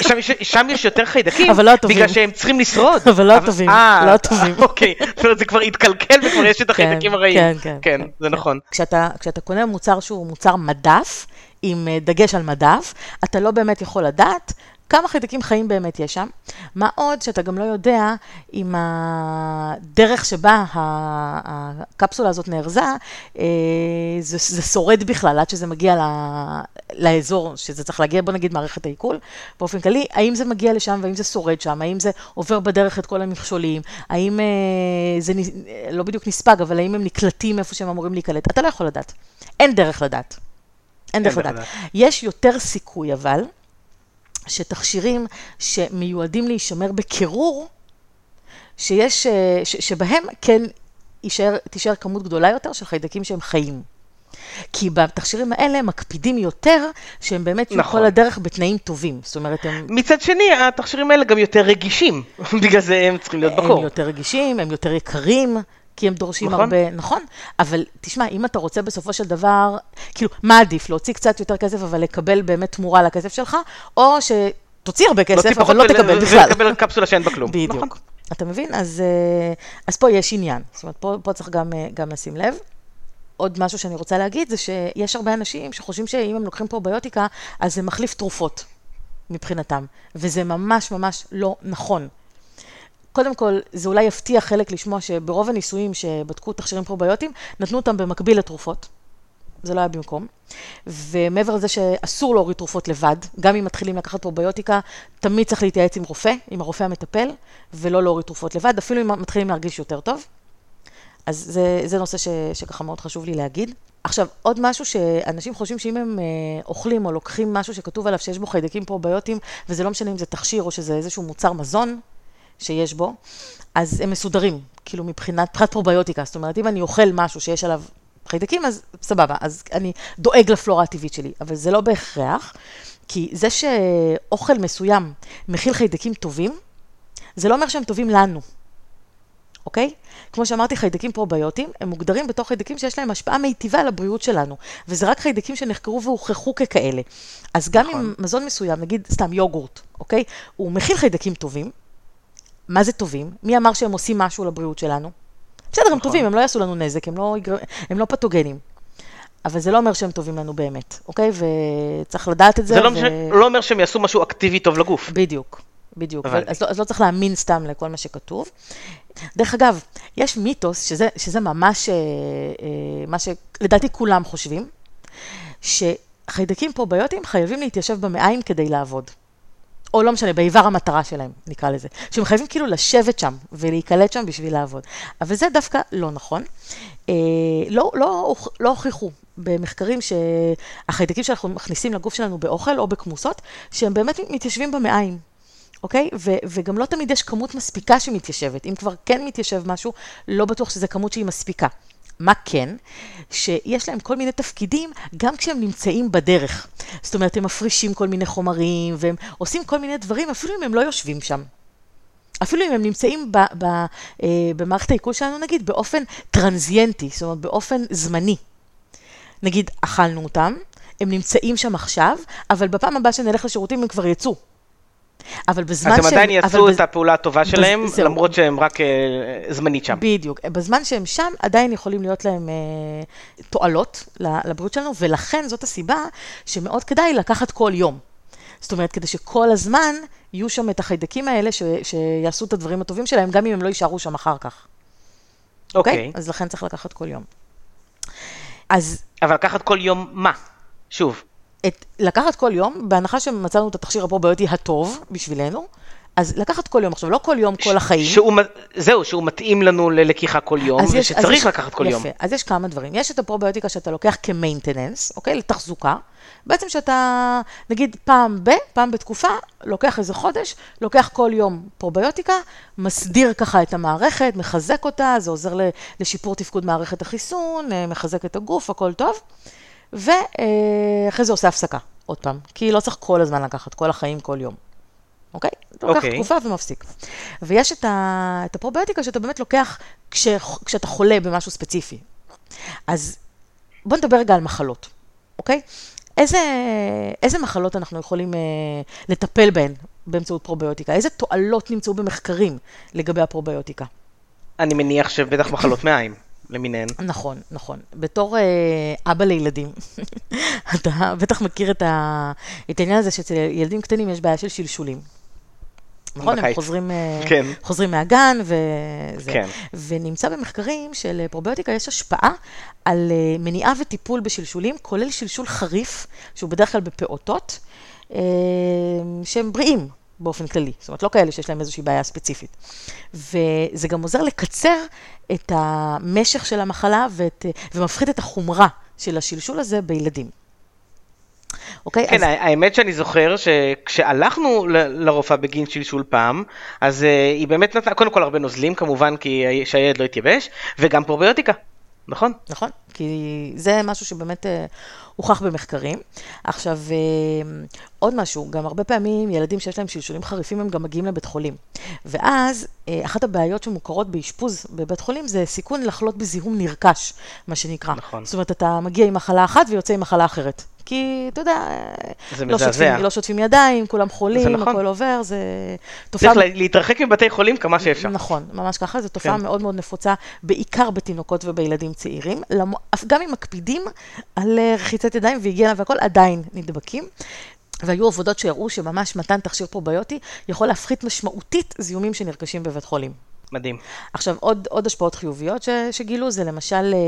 שם, יש- שם יש יותר חיידקים, אבל לא הטובים. בגלל שהם צריכים לשרוד. אבל לא הטובים, אה, לא הטובים. אוקיי, זאת אומרת זה כבר התקלקל וכבר יש את החיידקים הרעים. כן, כן, כן, זה נכון. כשאתה, כשאתה קונה מוצר שהוא מוצר מדף, עם אה, דגש על מדף, אתה לא באמת יכול לדעת כמה חיידקים חיים באמת יש שם. מה עוד שאתה גם לא יודע אם הדרך שבה הקפסולה הזאת נארזה, אה, זה, זה שורד בכלל עד שזה מגיע ל, לאזור, שזה צריך להגיע, בוא נגיד, מערכת העיכול. באופן כללי, האם זה מגיע לשם והאם זה שורד שם, האם זה עובר בדרך את כל המכשולים, האם אה, זה לא בדיוק נספג, אבל האם הם נקלטים איפה שהם אמורים להיקלט. אתה לא יכול לדעת. אין דרך לדעת. אין דרך. לדעת. יש יותר סיכוי, אבל, שתכשירים שמיועדים להישמר בקירור, שיש, אה, ש, שבהם כן יישאר, תישאר כמות גדולה יותר של חיידקים שהם חיים. כי בתכשירים האלה מקפידים יותר שהם באמת יהיו נכון. כל הדרך בתנאים טובים. זאת אומרת, הם, מצד שני, התכשירים האלה גם יותר רגישים, בגלל זה הם צריכים להיות הם בקור. יותר רגישים, הם יותר יקרים, כי הם דורשים נכון. הרבה, נכון? אבל תשמע, אם אתה רוצה בסופו של דבר, כאילו, מה עדיף? להוציא קצת יותר כסף, אבל לקבל באמת תמורה לכסף שלך, או שתוציא הרבה כסף, להוציא אבל לא ול- תקבל בכלל. ולקבל קפסולה שאין בה כלום. בדיוק. נכון. אתה מבין? אז, אה, אז פה יש עניין. זאת אומרת, פה, פה צריך גם, אה, גם לשים לב. עוד משהו שאני רוצה להגיד זה שיש הרבה אנשים שחושבים שאם הם לוקחים פרוביוטיקה, אז זה מחליף תרופות מבחינתם, וזה ממש ממש לא נכון. קודם כל, זה אולי יפתיע חלק לשמוע שברוב הניסויים שבדקו תכשירים פרוביוטיים, נתנו אותם במקביל לתרופות. זה לא היה במקום. ומעבר לזה שאסור להוריד תרופות לבד, גם אם מתחילים לקחת פרוביוטיקה, תמיד צריך להתייעץ עם רופא, עם הרופא המטפל, ולא להוריד תרופות לבד, אפילו אם מתחילים להרגיש יותר טוב. אז זה, זה נושא ש, שככה מאוד חשוב לי להגיד. עכשיו, עוד משהו שאנשים חושבים שאם הם אה, אוכלים או לוקחים משהו שכתוב עליו שיש בו חיידקים פרוביוטיים, וזה לא משנה אם זה תכשיר או שזה איזשהו מוצר מזון שיש בו, אז הם מסודרים, כאילו מבחינת, מבחינת פרוביוטיקה. זאת אומרת, אם אני אוכל משהו שיש עליו חיידקים, אז סבבה, אז אני דואג לפלורה הטבעית שלי, אבל זה לא בהכרח, כי זה שאוכל מסוים מכיל חיידקים טובים, זה לא אומר שהם טובים לנו. אוקיי? כמו שאמרתי, חיידקים פרוביוטיים, הם מוגדרים בתור חיידקים שיש להם השפעה מיטיבה על הבריאות שלנו, וזה רק חיידקים שנחקרו והוכחו ככאלה. אז גם נכון. אם מזון מסוים, נגיד סתם יוגורט, אוקיי? הוא מכיל חיידקים טובים, מה זה טובים? מי אמר שהם עושים משהו לבריאות שלנו? בסדר, הם נכון. טובים, הם לא יעשו לנו נזק, הם לא, יגר... הם לא פתוגנים. אבל זה לא אומר שהם טובים לנו באמת, אוקיי? וצריך לדעת את זה. זה לא ו... משנה- לא אומר שהם יעשו משהו אקטיבי טוב לגוף. בדיוק, בדיוק. הבנתי. אז לא, אז לא צריך להאמין סתם לכל מה שכתוב. דרך אגב, יש מיתוס, שזה, שזה ממש אה, אה, מה שלדעתי כולם חושבים, שחיידקים פרוביוטיים חייבים להתיישב במעיים כדי לעבוד. או לא משנה, באיבר המטרה שלהם, נקרא לזה. שהם חייבים כאילו לשבת שם ולהיקלט שם בשביל לעבוד. אבל זה דווקא לא נכון. אה, לא, לא, לא הוכיחו במחקרים שהחיידקים שאנחנו מכניסים לגוף שלנו באוכל או בכמוסות, שהם באמת מתיישבים במעיים. אוקיי? ו- וגם לא תמיד יש כמות מספיקה שמתיישבת. אם כבר כן מתיישב משהו, לא בטוח שזו כמות שהיא מספיקה. מה כן? שיש להם כל מיני תפקידים גם כשהם נמצאים בדרך. זאת אומרת, הם מפרישים כל מיני חומרים, והם עושים כל מיני דברים, אפילו אם הם לא יושבים שם. אפילו אם הם נמצאים ב, ב, אה, במערכת העיכול שלנו, נגיד, באופן טרנזיינטי, זאת אומרת, באופן זמני. נגיד, אכלנו אותם, הם נמצאים שם עכשיו, אבל בפעם הבאה שנלך לשירותים הם כבר יצאו. אבל בזמן שהם... אז הם עדיין יעשו בז... את הפעולה הטובה בז... שלהם, זהו. למרות שהם רק אה, זמנית שם. בדיוק. בזמן שהם שם, עדיין יכולים להיות להם אה, תועלות לבריאות שלנו, ולכן זאת הסיבה שמאוד כדאי לקחת כל יום. זאת אומרת, כדי שכל הזמן יהיו שם את החיידקים האלה ש, שיעשו את הדברים הטובים שלהם, גם אם הם לא יישארו שם אחר כך. אוקיי. Okay. Okay? אז לכן צריך לקחת כל יום. אז... אבל לקחת כל יום מה? שוב. את, לקחת כל יום, בהנחה שמצאנו את התכשיר הפרוביוטי הטוב בשבילנו, אז לקחת כל יום, עכשיו לא כל יום, כל החיים. שהוא, זהו, שהוא מתאים לנו ללקיחה כל יום, ושצריך לקחת כל יפה, יום. אז יש כמה דברים. יש את הפרוביוטיקה שאתה לוקח כמיינטננס, אוקיי? לתחזוקה. בעצם שאתה, נגיד פעם ב, פעם בתקופה, לוקח איזה חודש, לוקח כל יום פרוביוטיקה, מסדיר ככה את המערכת, מחזק אותה, זה עוזר לשיפור תפקוד מערכת החיסון, מחזק את הגוף, הכל טוב. ואחרי זה עושה הפסקה, עוד פעם, כי לא צריך כל הזמן לקחת, כל החיים, כל יום. אוקיי? אתה לוקח אוקיי. תקופה ומפסיק. ויש את, ה, את הפרוביוטיקה שאתה באמת לוקח כש, כשאתה חולה במשהו ספציפי. אז בוא נדבר רגע על מחלות, אוקיי? איזה, איזה מחלות אנחנו יכולים אה, לטפל בהן באמצעות פרוביוטיקה? איזה תועלות נמצאו במחקרים לגבי הפרוביוטיקה? אני מניח שבטח מחלות מעיים. למיניהן. נכון, נכון. בתור אה, אבא לילדים, אתה בטח מכיר את, ה, את העניין הזה שאצל ילדים קטנים יש בעיה של שלשולים. נכון? בקיץ. הם חוזרים, אה, כן. חוזרים מהגן וזה. כן. ונמצא במחקרים של פרוביוטיקה יש השפעה על אה, מניעה וטיפול בשלשולים, כולל שלשול חריף, שהוא בדרך כלל בפעוטות, אה, שהם בריאים. באופן כללי, זאת אומרת, לא כאלה שיש להם איזושהי בעיה ספציפית. וזה גם עוזר לקצר את המשך של המחלה ואת, ומפחית את החומרה של השלשול הזה בילדים. אוקיי? כן, אז... האמת שאני זוכר שכשהלכנו לרופאה בגין שלשול פעם, אז uh, היא באמת נתנה, קודם כל הרבה נוזלים כמובן, כי שהילד לא התייבש, וגם פרוביוטיקה, נכון? נכון, כי זה משהו שבאמת uh, הוכח במחקרים. עכשיו, uh, עוד משהו, גם הרבה פעמים ילדים שיש להם שלשולים חריפים, הם גם מגיעים לבית חולים. ואז, uh, אחת הבעיות שמוכרות באשפוז בבית חולים, זה סיכון לחלות בזיהום נרכש, מה שנקרא. נכון. זאת אומרת, אתה מגיע עם מחלה אחת ויוצא עם מחלה אחרת. כי, אתה יודע, זה לא מזעזע. שוטפים, לא שוטפים ידיים, כולם חולים, נכון. הכל עובר, זה תופעה... צריך להתרחק מבתי חולים כמה שאפשר. נכון, ממש ככה, זו תופעה כן. מאוד מאוד נפוצה, בעיקר בתינוקות ובילדים צעירים. למ... גם אם מקפידים על אה, רחיצת ידיים והיגיינה והכל, עדיין נדבקים. והיו עבודות שהראו שממש מתן תכשיר פרוביוטי יכול להפחית משמעותית זיהומים שנרכשים בבית חולים. מדהים. עכשיו, עוד, עוד השפעות חיוביות ש, שגילו זה למשל אה,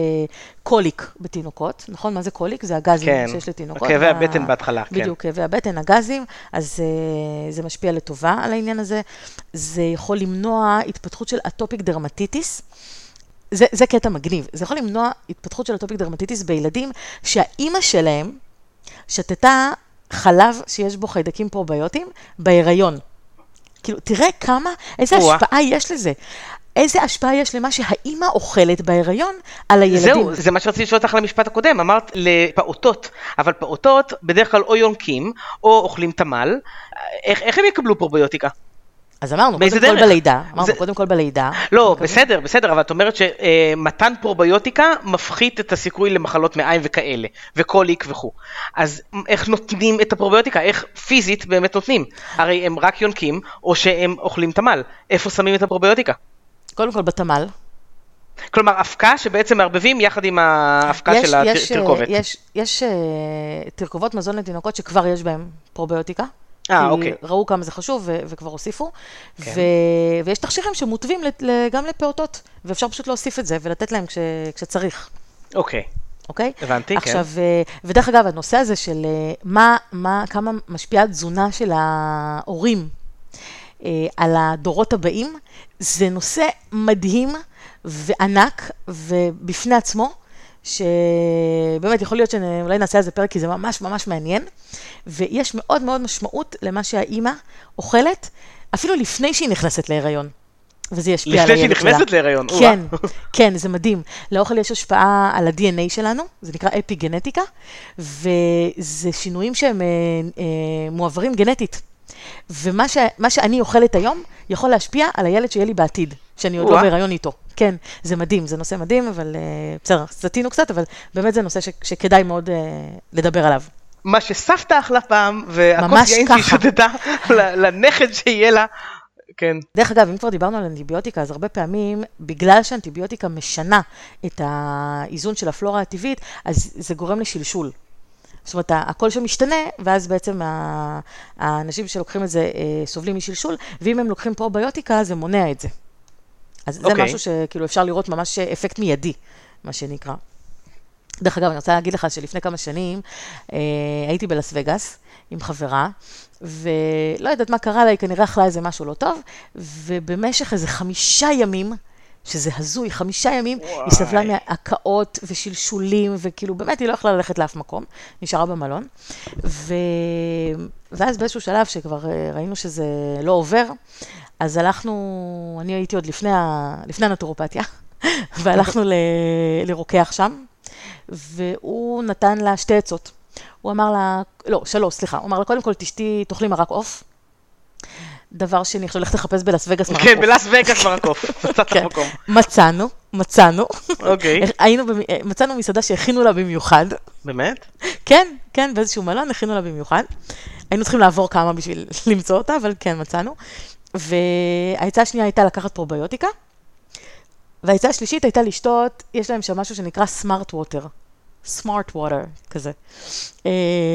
קוליק בתינוקות, נכון? מה זה קוליק? זה הגזים כן. שיש לתינוקות. כאבי וה- הבטן בהתחלה, כן. בדיוק, כאבי הבטן, הגזים, אז אה, זה משפיע לטובה על העניין הזה. זה יכול למנוע התפתחות של atopic dermatitis. זה, זה קטע מגניב, זה יכול למנוע התפתחות של atopic dermatitis בילדים שהאימא שלהם שתתה חלב שיש בו חיידקים פרוביוטיים בהיריון. כאילו, תראה כמה, איזה או-אה. השפעה יש לזה. איזה השפעה יש למה שהאימא אוכלת בהיריון על הילדים. זהו, זה מה שרציתי לשאול אותך למשפט הקודם, אמרת לפעוטות, אבל פעוטות בדרך כלל או יונקים או אוכלים תמל, איך, איך הם יקבלו פרוביוטיקה? אז אמרנו, קודם כל דרך? בלידה, אמרנו, זה- קודם כל בלידה. לא, אוקיי. בסדר, בסדר, אבל את אומרת שמתן פרוביוטיקה מפחית את הסיכוי למחלות מעיים וכאלה, וקוליק וכו'. אז איך נותנים את הפרוביוטיקה? איך פיזית באמת נותנים? הרי הם רק יונקים, או שהם אוכלים תמל. איפה שמים את הפרוביוטיקה? קודם כל בתמ"ל. כלומר, אבקה שבעצם מערבבים יחד עם האבקה יש- של יש, התרכובת. יש, יש אה, תרכובות מזון לתינוקות שכבר יש בהן פרוביוטיקה. אה, אוקיי. ראו כמה זה חשוב ו- וכבר הוסיפו. כן. ו- ויש תכשירים ל- גם לפעוטות, ואפשר פשוט להוסיף את זה ולתת להם כש- כשצריך. אוקיי, אוקיי? הבנתי, כן. עכשיו, אה, ודרך אגב, הנושא הזה של אה, מה, מה, כמה משפיעה התזונה של ההורים אה, על הדורות הבאים, זה נושא מדהים וענק ובפני עצמו, שבאמת יכול להיות שאולי נעשה על זה פרק, כי זה ממש ממש מעניין, ויש מאוד מאוד משמעות למה שהאימא אוכלת, אפילו לפני שהיא נכנסת להיריון. וזה ישפיע על לפני הילד שהיא שלה. נכנסת להיריון, כן, או-אה. כן, זה מדהים. לאוכל יש השפעה על ה-DNA שלנו, זה נקרא אפי-גנטיקה, וזה שינויים שהם אה, אה, מועברים גנטית. ומה ש, שאני אוכלת היום יכול להשפיע על הילד שיהיה לי בעתיד, שאני עוד לא. בהיריון איתו. כן, זה מדהים, זה נושא מדהים, אבל אה, בסדר, סטינו קצת, אבל באמת זה נושא ש, שכדאי מאוד אה, לדבר עליו. מה שסבתא אכלה פעם, והכוס יין שהיא. שתתה ל- לנכד שיהיה לה, כן. דרך אגב, אם כבר דיברנו על אנטיביוטיקה, אז הרבה פעמים, בגלל שאנטיביוטיקה משנה את האיזון של הפלורה הטבעית, אז זה גורם לשלשול. זאת אומרת, הכל שם משתנה, ואז בעצם האנשים שלוקחים את זה אה, סובלים משלשול, ואם הם לוקחים פרוביוטיקה, זה מונע את זה. אז זה אוקיי. משהו שכאילו אפשר לראות ממש אפקט מיידי, מה שנקרא. דרך אגב, אני רוצה להגיד לך שלפני כמה שנים אה, הייתי בלאס וגאס עם חברה, ולא יודעת מה קרה לה, היא כנראה אכלה איזה משהו לא טוב, ובמשך איזה חמישה ימים, שזה הזוי, חמישה ימים, היא וואי. סבלה מהקאות ושלשולים, וכאילו באמת היא לא יכלה ללכת לאף מקום, נשארה במלון. ו... ואז באיזשהו שלב שכבר אה, ראינו שזה לא עובר, אז הלכנו, אני הייתי עוד לפני, ה... לפני הנטורופתיה, והלכנו ל... לרוקח שם, והוא נתן לה שתי עצות. הוא אמר לה, לא, שלוש, סליחה, הוא אמר לה, קודם כל תשתי, תאכלי מרק עוף. דבר שני, עכשיו הולכת לחפש בלאס וגאס מרק עוף. כן, בלאס וגאס מרקוף, מצאת כן. מקום. מצאנו, מצאנו. אוקיי. היינו, במ- מצאנו מסעדה שהכינו לה במיוחד. באמת? כן, כן, באיזשהו מלון הכינו לה במיוחד. היינו צריכים לעבור כמה בשביל למצוא אותה, אבל כן, מצאנו. והעצה השנייה הייתה לקחת פרוביוטיקה, והעצה השלישית הייתה לשתות, יש להם שם משהו שנקרא סמארט ווטר. סמארט ווטר, כזה. אה,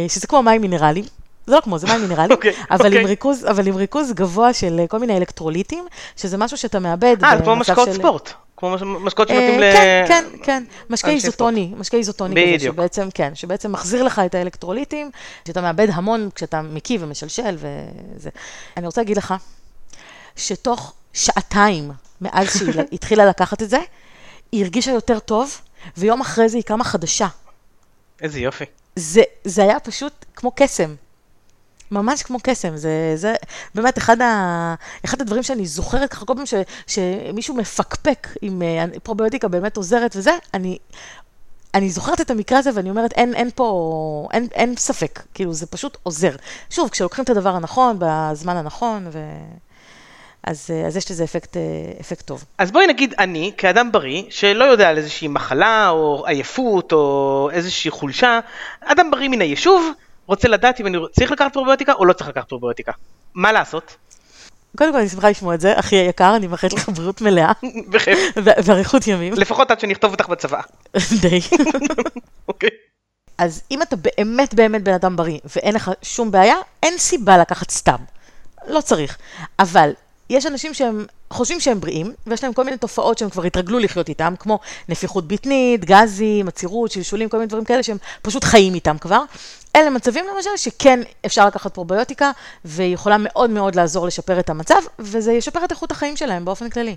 שזה כמו מים מינרליים. זה לא כמו, זה מים מינרליים, אוקיי, אבל, אוקיי. עם ריכוז, אבל עם ריכוז גבוה של אה, כל מיני אלקטרוליטים, שזה משהו שאתה מאבד אה, זה כמו משקאות של- ספורט. כמו מש- משקאות אה, שמתאים ל... כן, כן, כן, משקה איזוטוני, משקה איזוטוני כזה. שבעצם, כן, שבעצם מחזיר לך את האלקטרוליטים, שאתה מאבד המון כשאתה מקיא ומשלשל וזה. אני רוצה להגיד לך, שתוך שעתיים מאז שהיא התחילה לקחת את זה, היא הרגישה יותר טוב, ויום אחרי זה היא קמה חדשה. איזה יופי. זה, זה היה פשוט כמו קסם. ממש כמו קסם, זה, זה באמת אחד, ה, אחד הדברים שאני זוכרת ככה, כל פעם ש, שמישהו מפקפק אם אה, פרוביוטיקה באמת עוזרת וזה, אני, אני זוכרת את המקרה הזה ואני אומרת, אין, אין פה, אין, אין ספק, כאילו זה פשוט עוזר. שוב, כשלוקחים את הדבר הנכון, בזמן הנכון, ו... אז, אה, אז יש לזה אפקט, אה, אפקט טוב. אז בואי נגיד אני, כאדם בריא, שלא יודע על איזושהי מחלה, או עייפות, או איזושהי חולשה, אדם בריא מן היישוב, רוצה לדעת אם אני צריך לקחת פרוביוטיקה או לא צריך לקחת פרוביוטיקה. מה לעשות? קודם כל, אני שמחה לשמוע את זה, אחי היקר, אני מאחלת לך בריאות מלאה בכיף. ואריכות ימים. לפחות עד שאני אכתוב אותך בצבא. די. אוקיי. אז אם אתה באמת באמת בן אדם בריא ואין לך שום בעיה, אין סיבה לקחת סתם. לא צריך. אבל יש אנשים שהם חושבים שהם בריאים, ויש להם כל מיני תופעות שהם כבר התרגלו לחיות איתם, כמו נפיחות בטנית, גזים, עצירות, שלשולים, כל מיני דברים כאלה שהם פשוט חיים איתם כבר. אלה מצבים למשל שכן אפשר לקחת פרוביוטיקה, והיא יכולה מאוד מאוד לעזור לשפר את המצב, וזה ישפר את איכות החיים שלהם באופן כללי.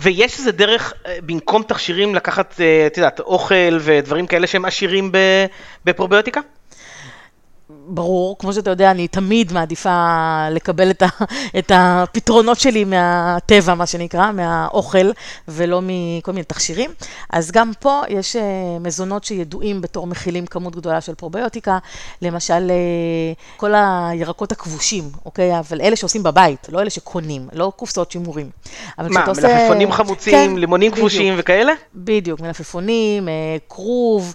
ויש איזה דרך, אה, במקום תכשירים, לקחת, אה, את יודעת, אוכל ודברים כאלה שהם עשירים בפרוביוטיקה? ברור, כמו שאתה יודע, אני תמיד מעדיפה לקבל את, ה, את הפתרונות שלי מהטבע, מה שנקרא, מהאוכל, ולא מכל מיני תכשירים. אז גם פה יש אה, מזונות שידועים בתור מכילים כמות גדולה של פרוביוטיקה, למשל אה, כל הירקות הכבושים, אוקיי? אבל אלה שעושים בבית, לא אלה שקונים, לא קופסאות שימורים. אבל מה, עושה- מלפפונים חמוצים, כן, לימונים בדיוק. כבושים וכאלה? בדיוק, מלפפונים, אה, כרוב,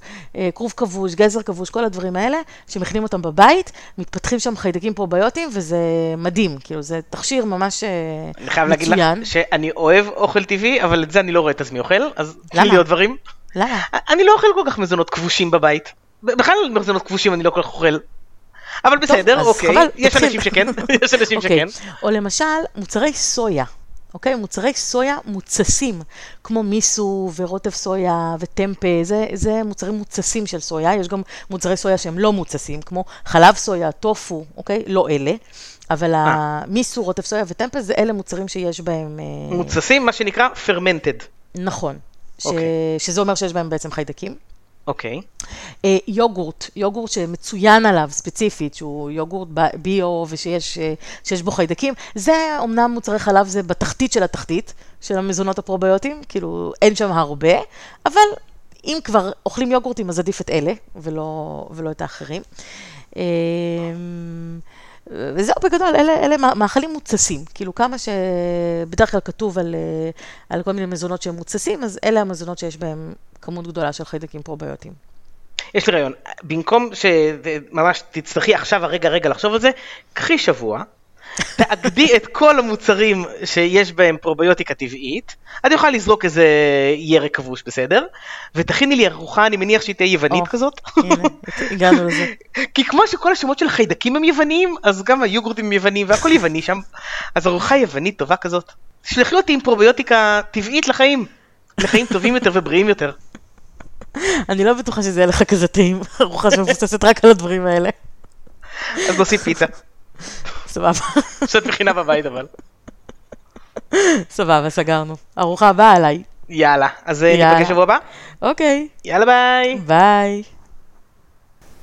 כרוב כבוש, גזר כבוש, כל הדברים האלה, שמכינים אותם בבית, מתפתחים שם חיידקים פרוביוטיים, וזה מדהים, כאילו, זה תכשיר ממש אה, אני חייב להגיד לך מצוין. שאני אוהב אוכל טבעי, אבל את זה אני לא רואה את עצמי אוכל, אז תני? לי עוד דברים. למה? אני לא אוכל כל כך מזונות כבושים בבית. בכלל מזונות כבושים אני לא כל כך אוכל. אבל בסדר, אז אוקיי, חבל, יש תתחיל. אנשים שכן, יש אנשים אוקיי. שכן. או למשל, מוצרי סויה. אוקיי? מוצרי סויה מוצסים, כמו מיסו ורוטב סויה וטמפה, זה, זה מוצרים מוצסים של סויה, יש גם מוצרי סויה שהם לא מוצסים, כמו חלב סויה, טופו, אוקיי? לא אלה, אבל המיסו, רוטב סויה וטמפה, זה אלה מוצרים שיש בהם... אה, מוצסים, מה שנקרא פרמנטד. נכון. ש... אוקיי. שזה אומר שיש בהם בעצם חיידקים. אוקיי. אה, יוגורט, יוגורט שמצוין עליו ספציפית, שהוא יוגורט ביו ושיש אה, שיש בו חיידקים, זה אמנם מוצרי חלב זה בתחתית של התחתית של המזונות הפרוביוטיים, כאילו אין שם הרבה, אבל אם כבר אוכלים יוגורטים אז עדיף את אלה ולא, ולא את האחרים. אה, וזהו בגדול, אלה, אלה מא- מאכלים מוצסים, כאילו כמה שבדרך כלל כתוב על, אה, על כל מיני מזונות שהם מוצסים, אז אלה המזונות שיש בהם כמות גדולה של חיידקים פרוביוטיים. יש לי רעיון, במקום שממש תצטרכי עכשיו הרגע רגע לחשוב על זה, קחי שבוע, תאגדי את כל המוצרים שיש בהם פרוביוטיקה טבעית, את יכולה לזרוק איזה ירק כבוש בסדר, ותכיני לי ארוחה, אני מניח שהיא תהיה יוונית כזאת. הגענו לזה. כי כמו שכל השמות של החיידקים הם יווניים, אז גם היוגורטים הם יווניים והכל יווני שם, אז ארוחה יוונית טובה כזאת. תשלחי אותי עם פרוביוטיקה טבעית לחיים, לחיים טובים יותר ובריאים יותר. אני לא בטוחה שזה יהיה לך כזה טעים, ארוחה שמבוססת רק על הדברים האלה. אז נוסיף פיצה. סבבה, שאת מכינה בבית אבל. סבבה, סגרנו. ארוחה הבאה עליי. יאללה, אז אה, יאללה. ניפגש שבוע הבא? אוקיי, יאללה ביי. ביי.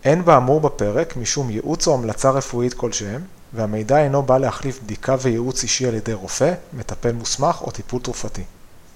אין באמור בפרק משום ייעוץ או המלצה רפואית כלשהם, והמידע אינו בא להחליף בדיקה וייעוץ אישי על ידי רופא, מטפל מוסמך או טיפול תרופתי.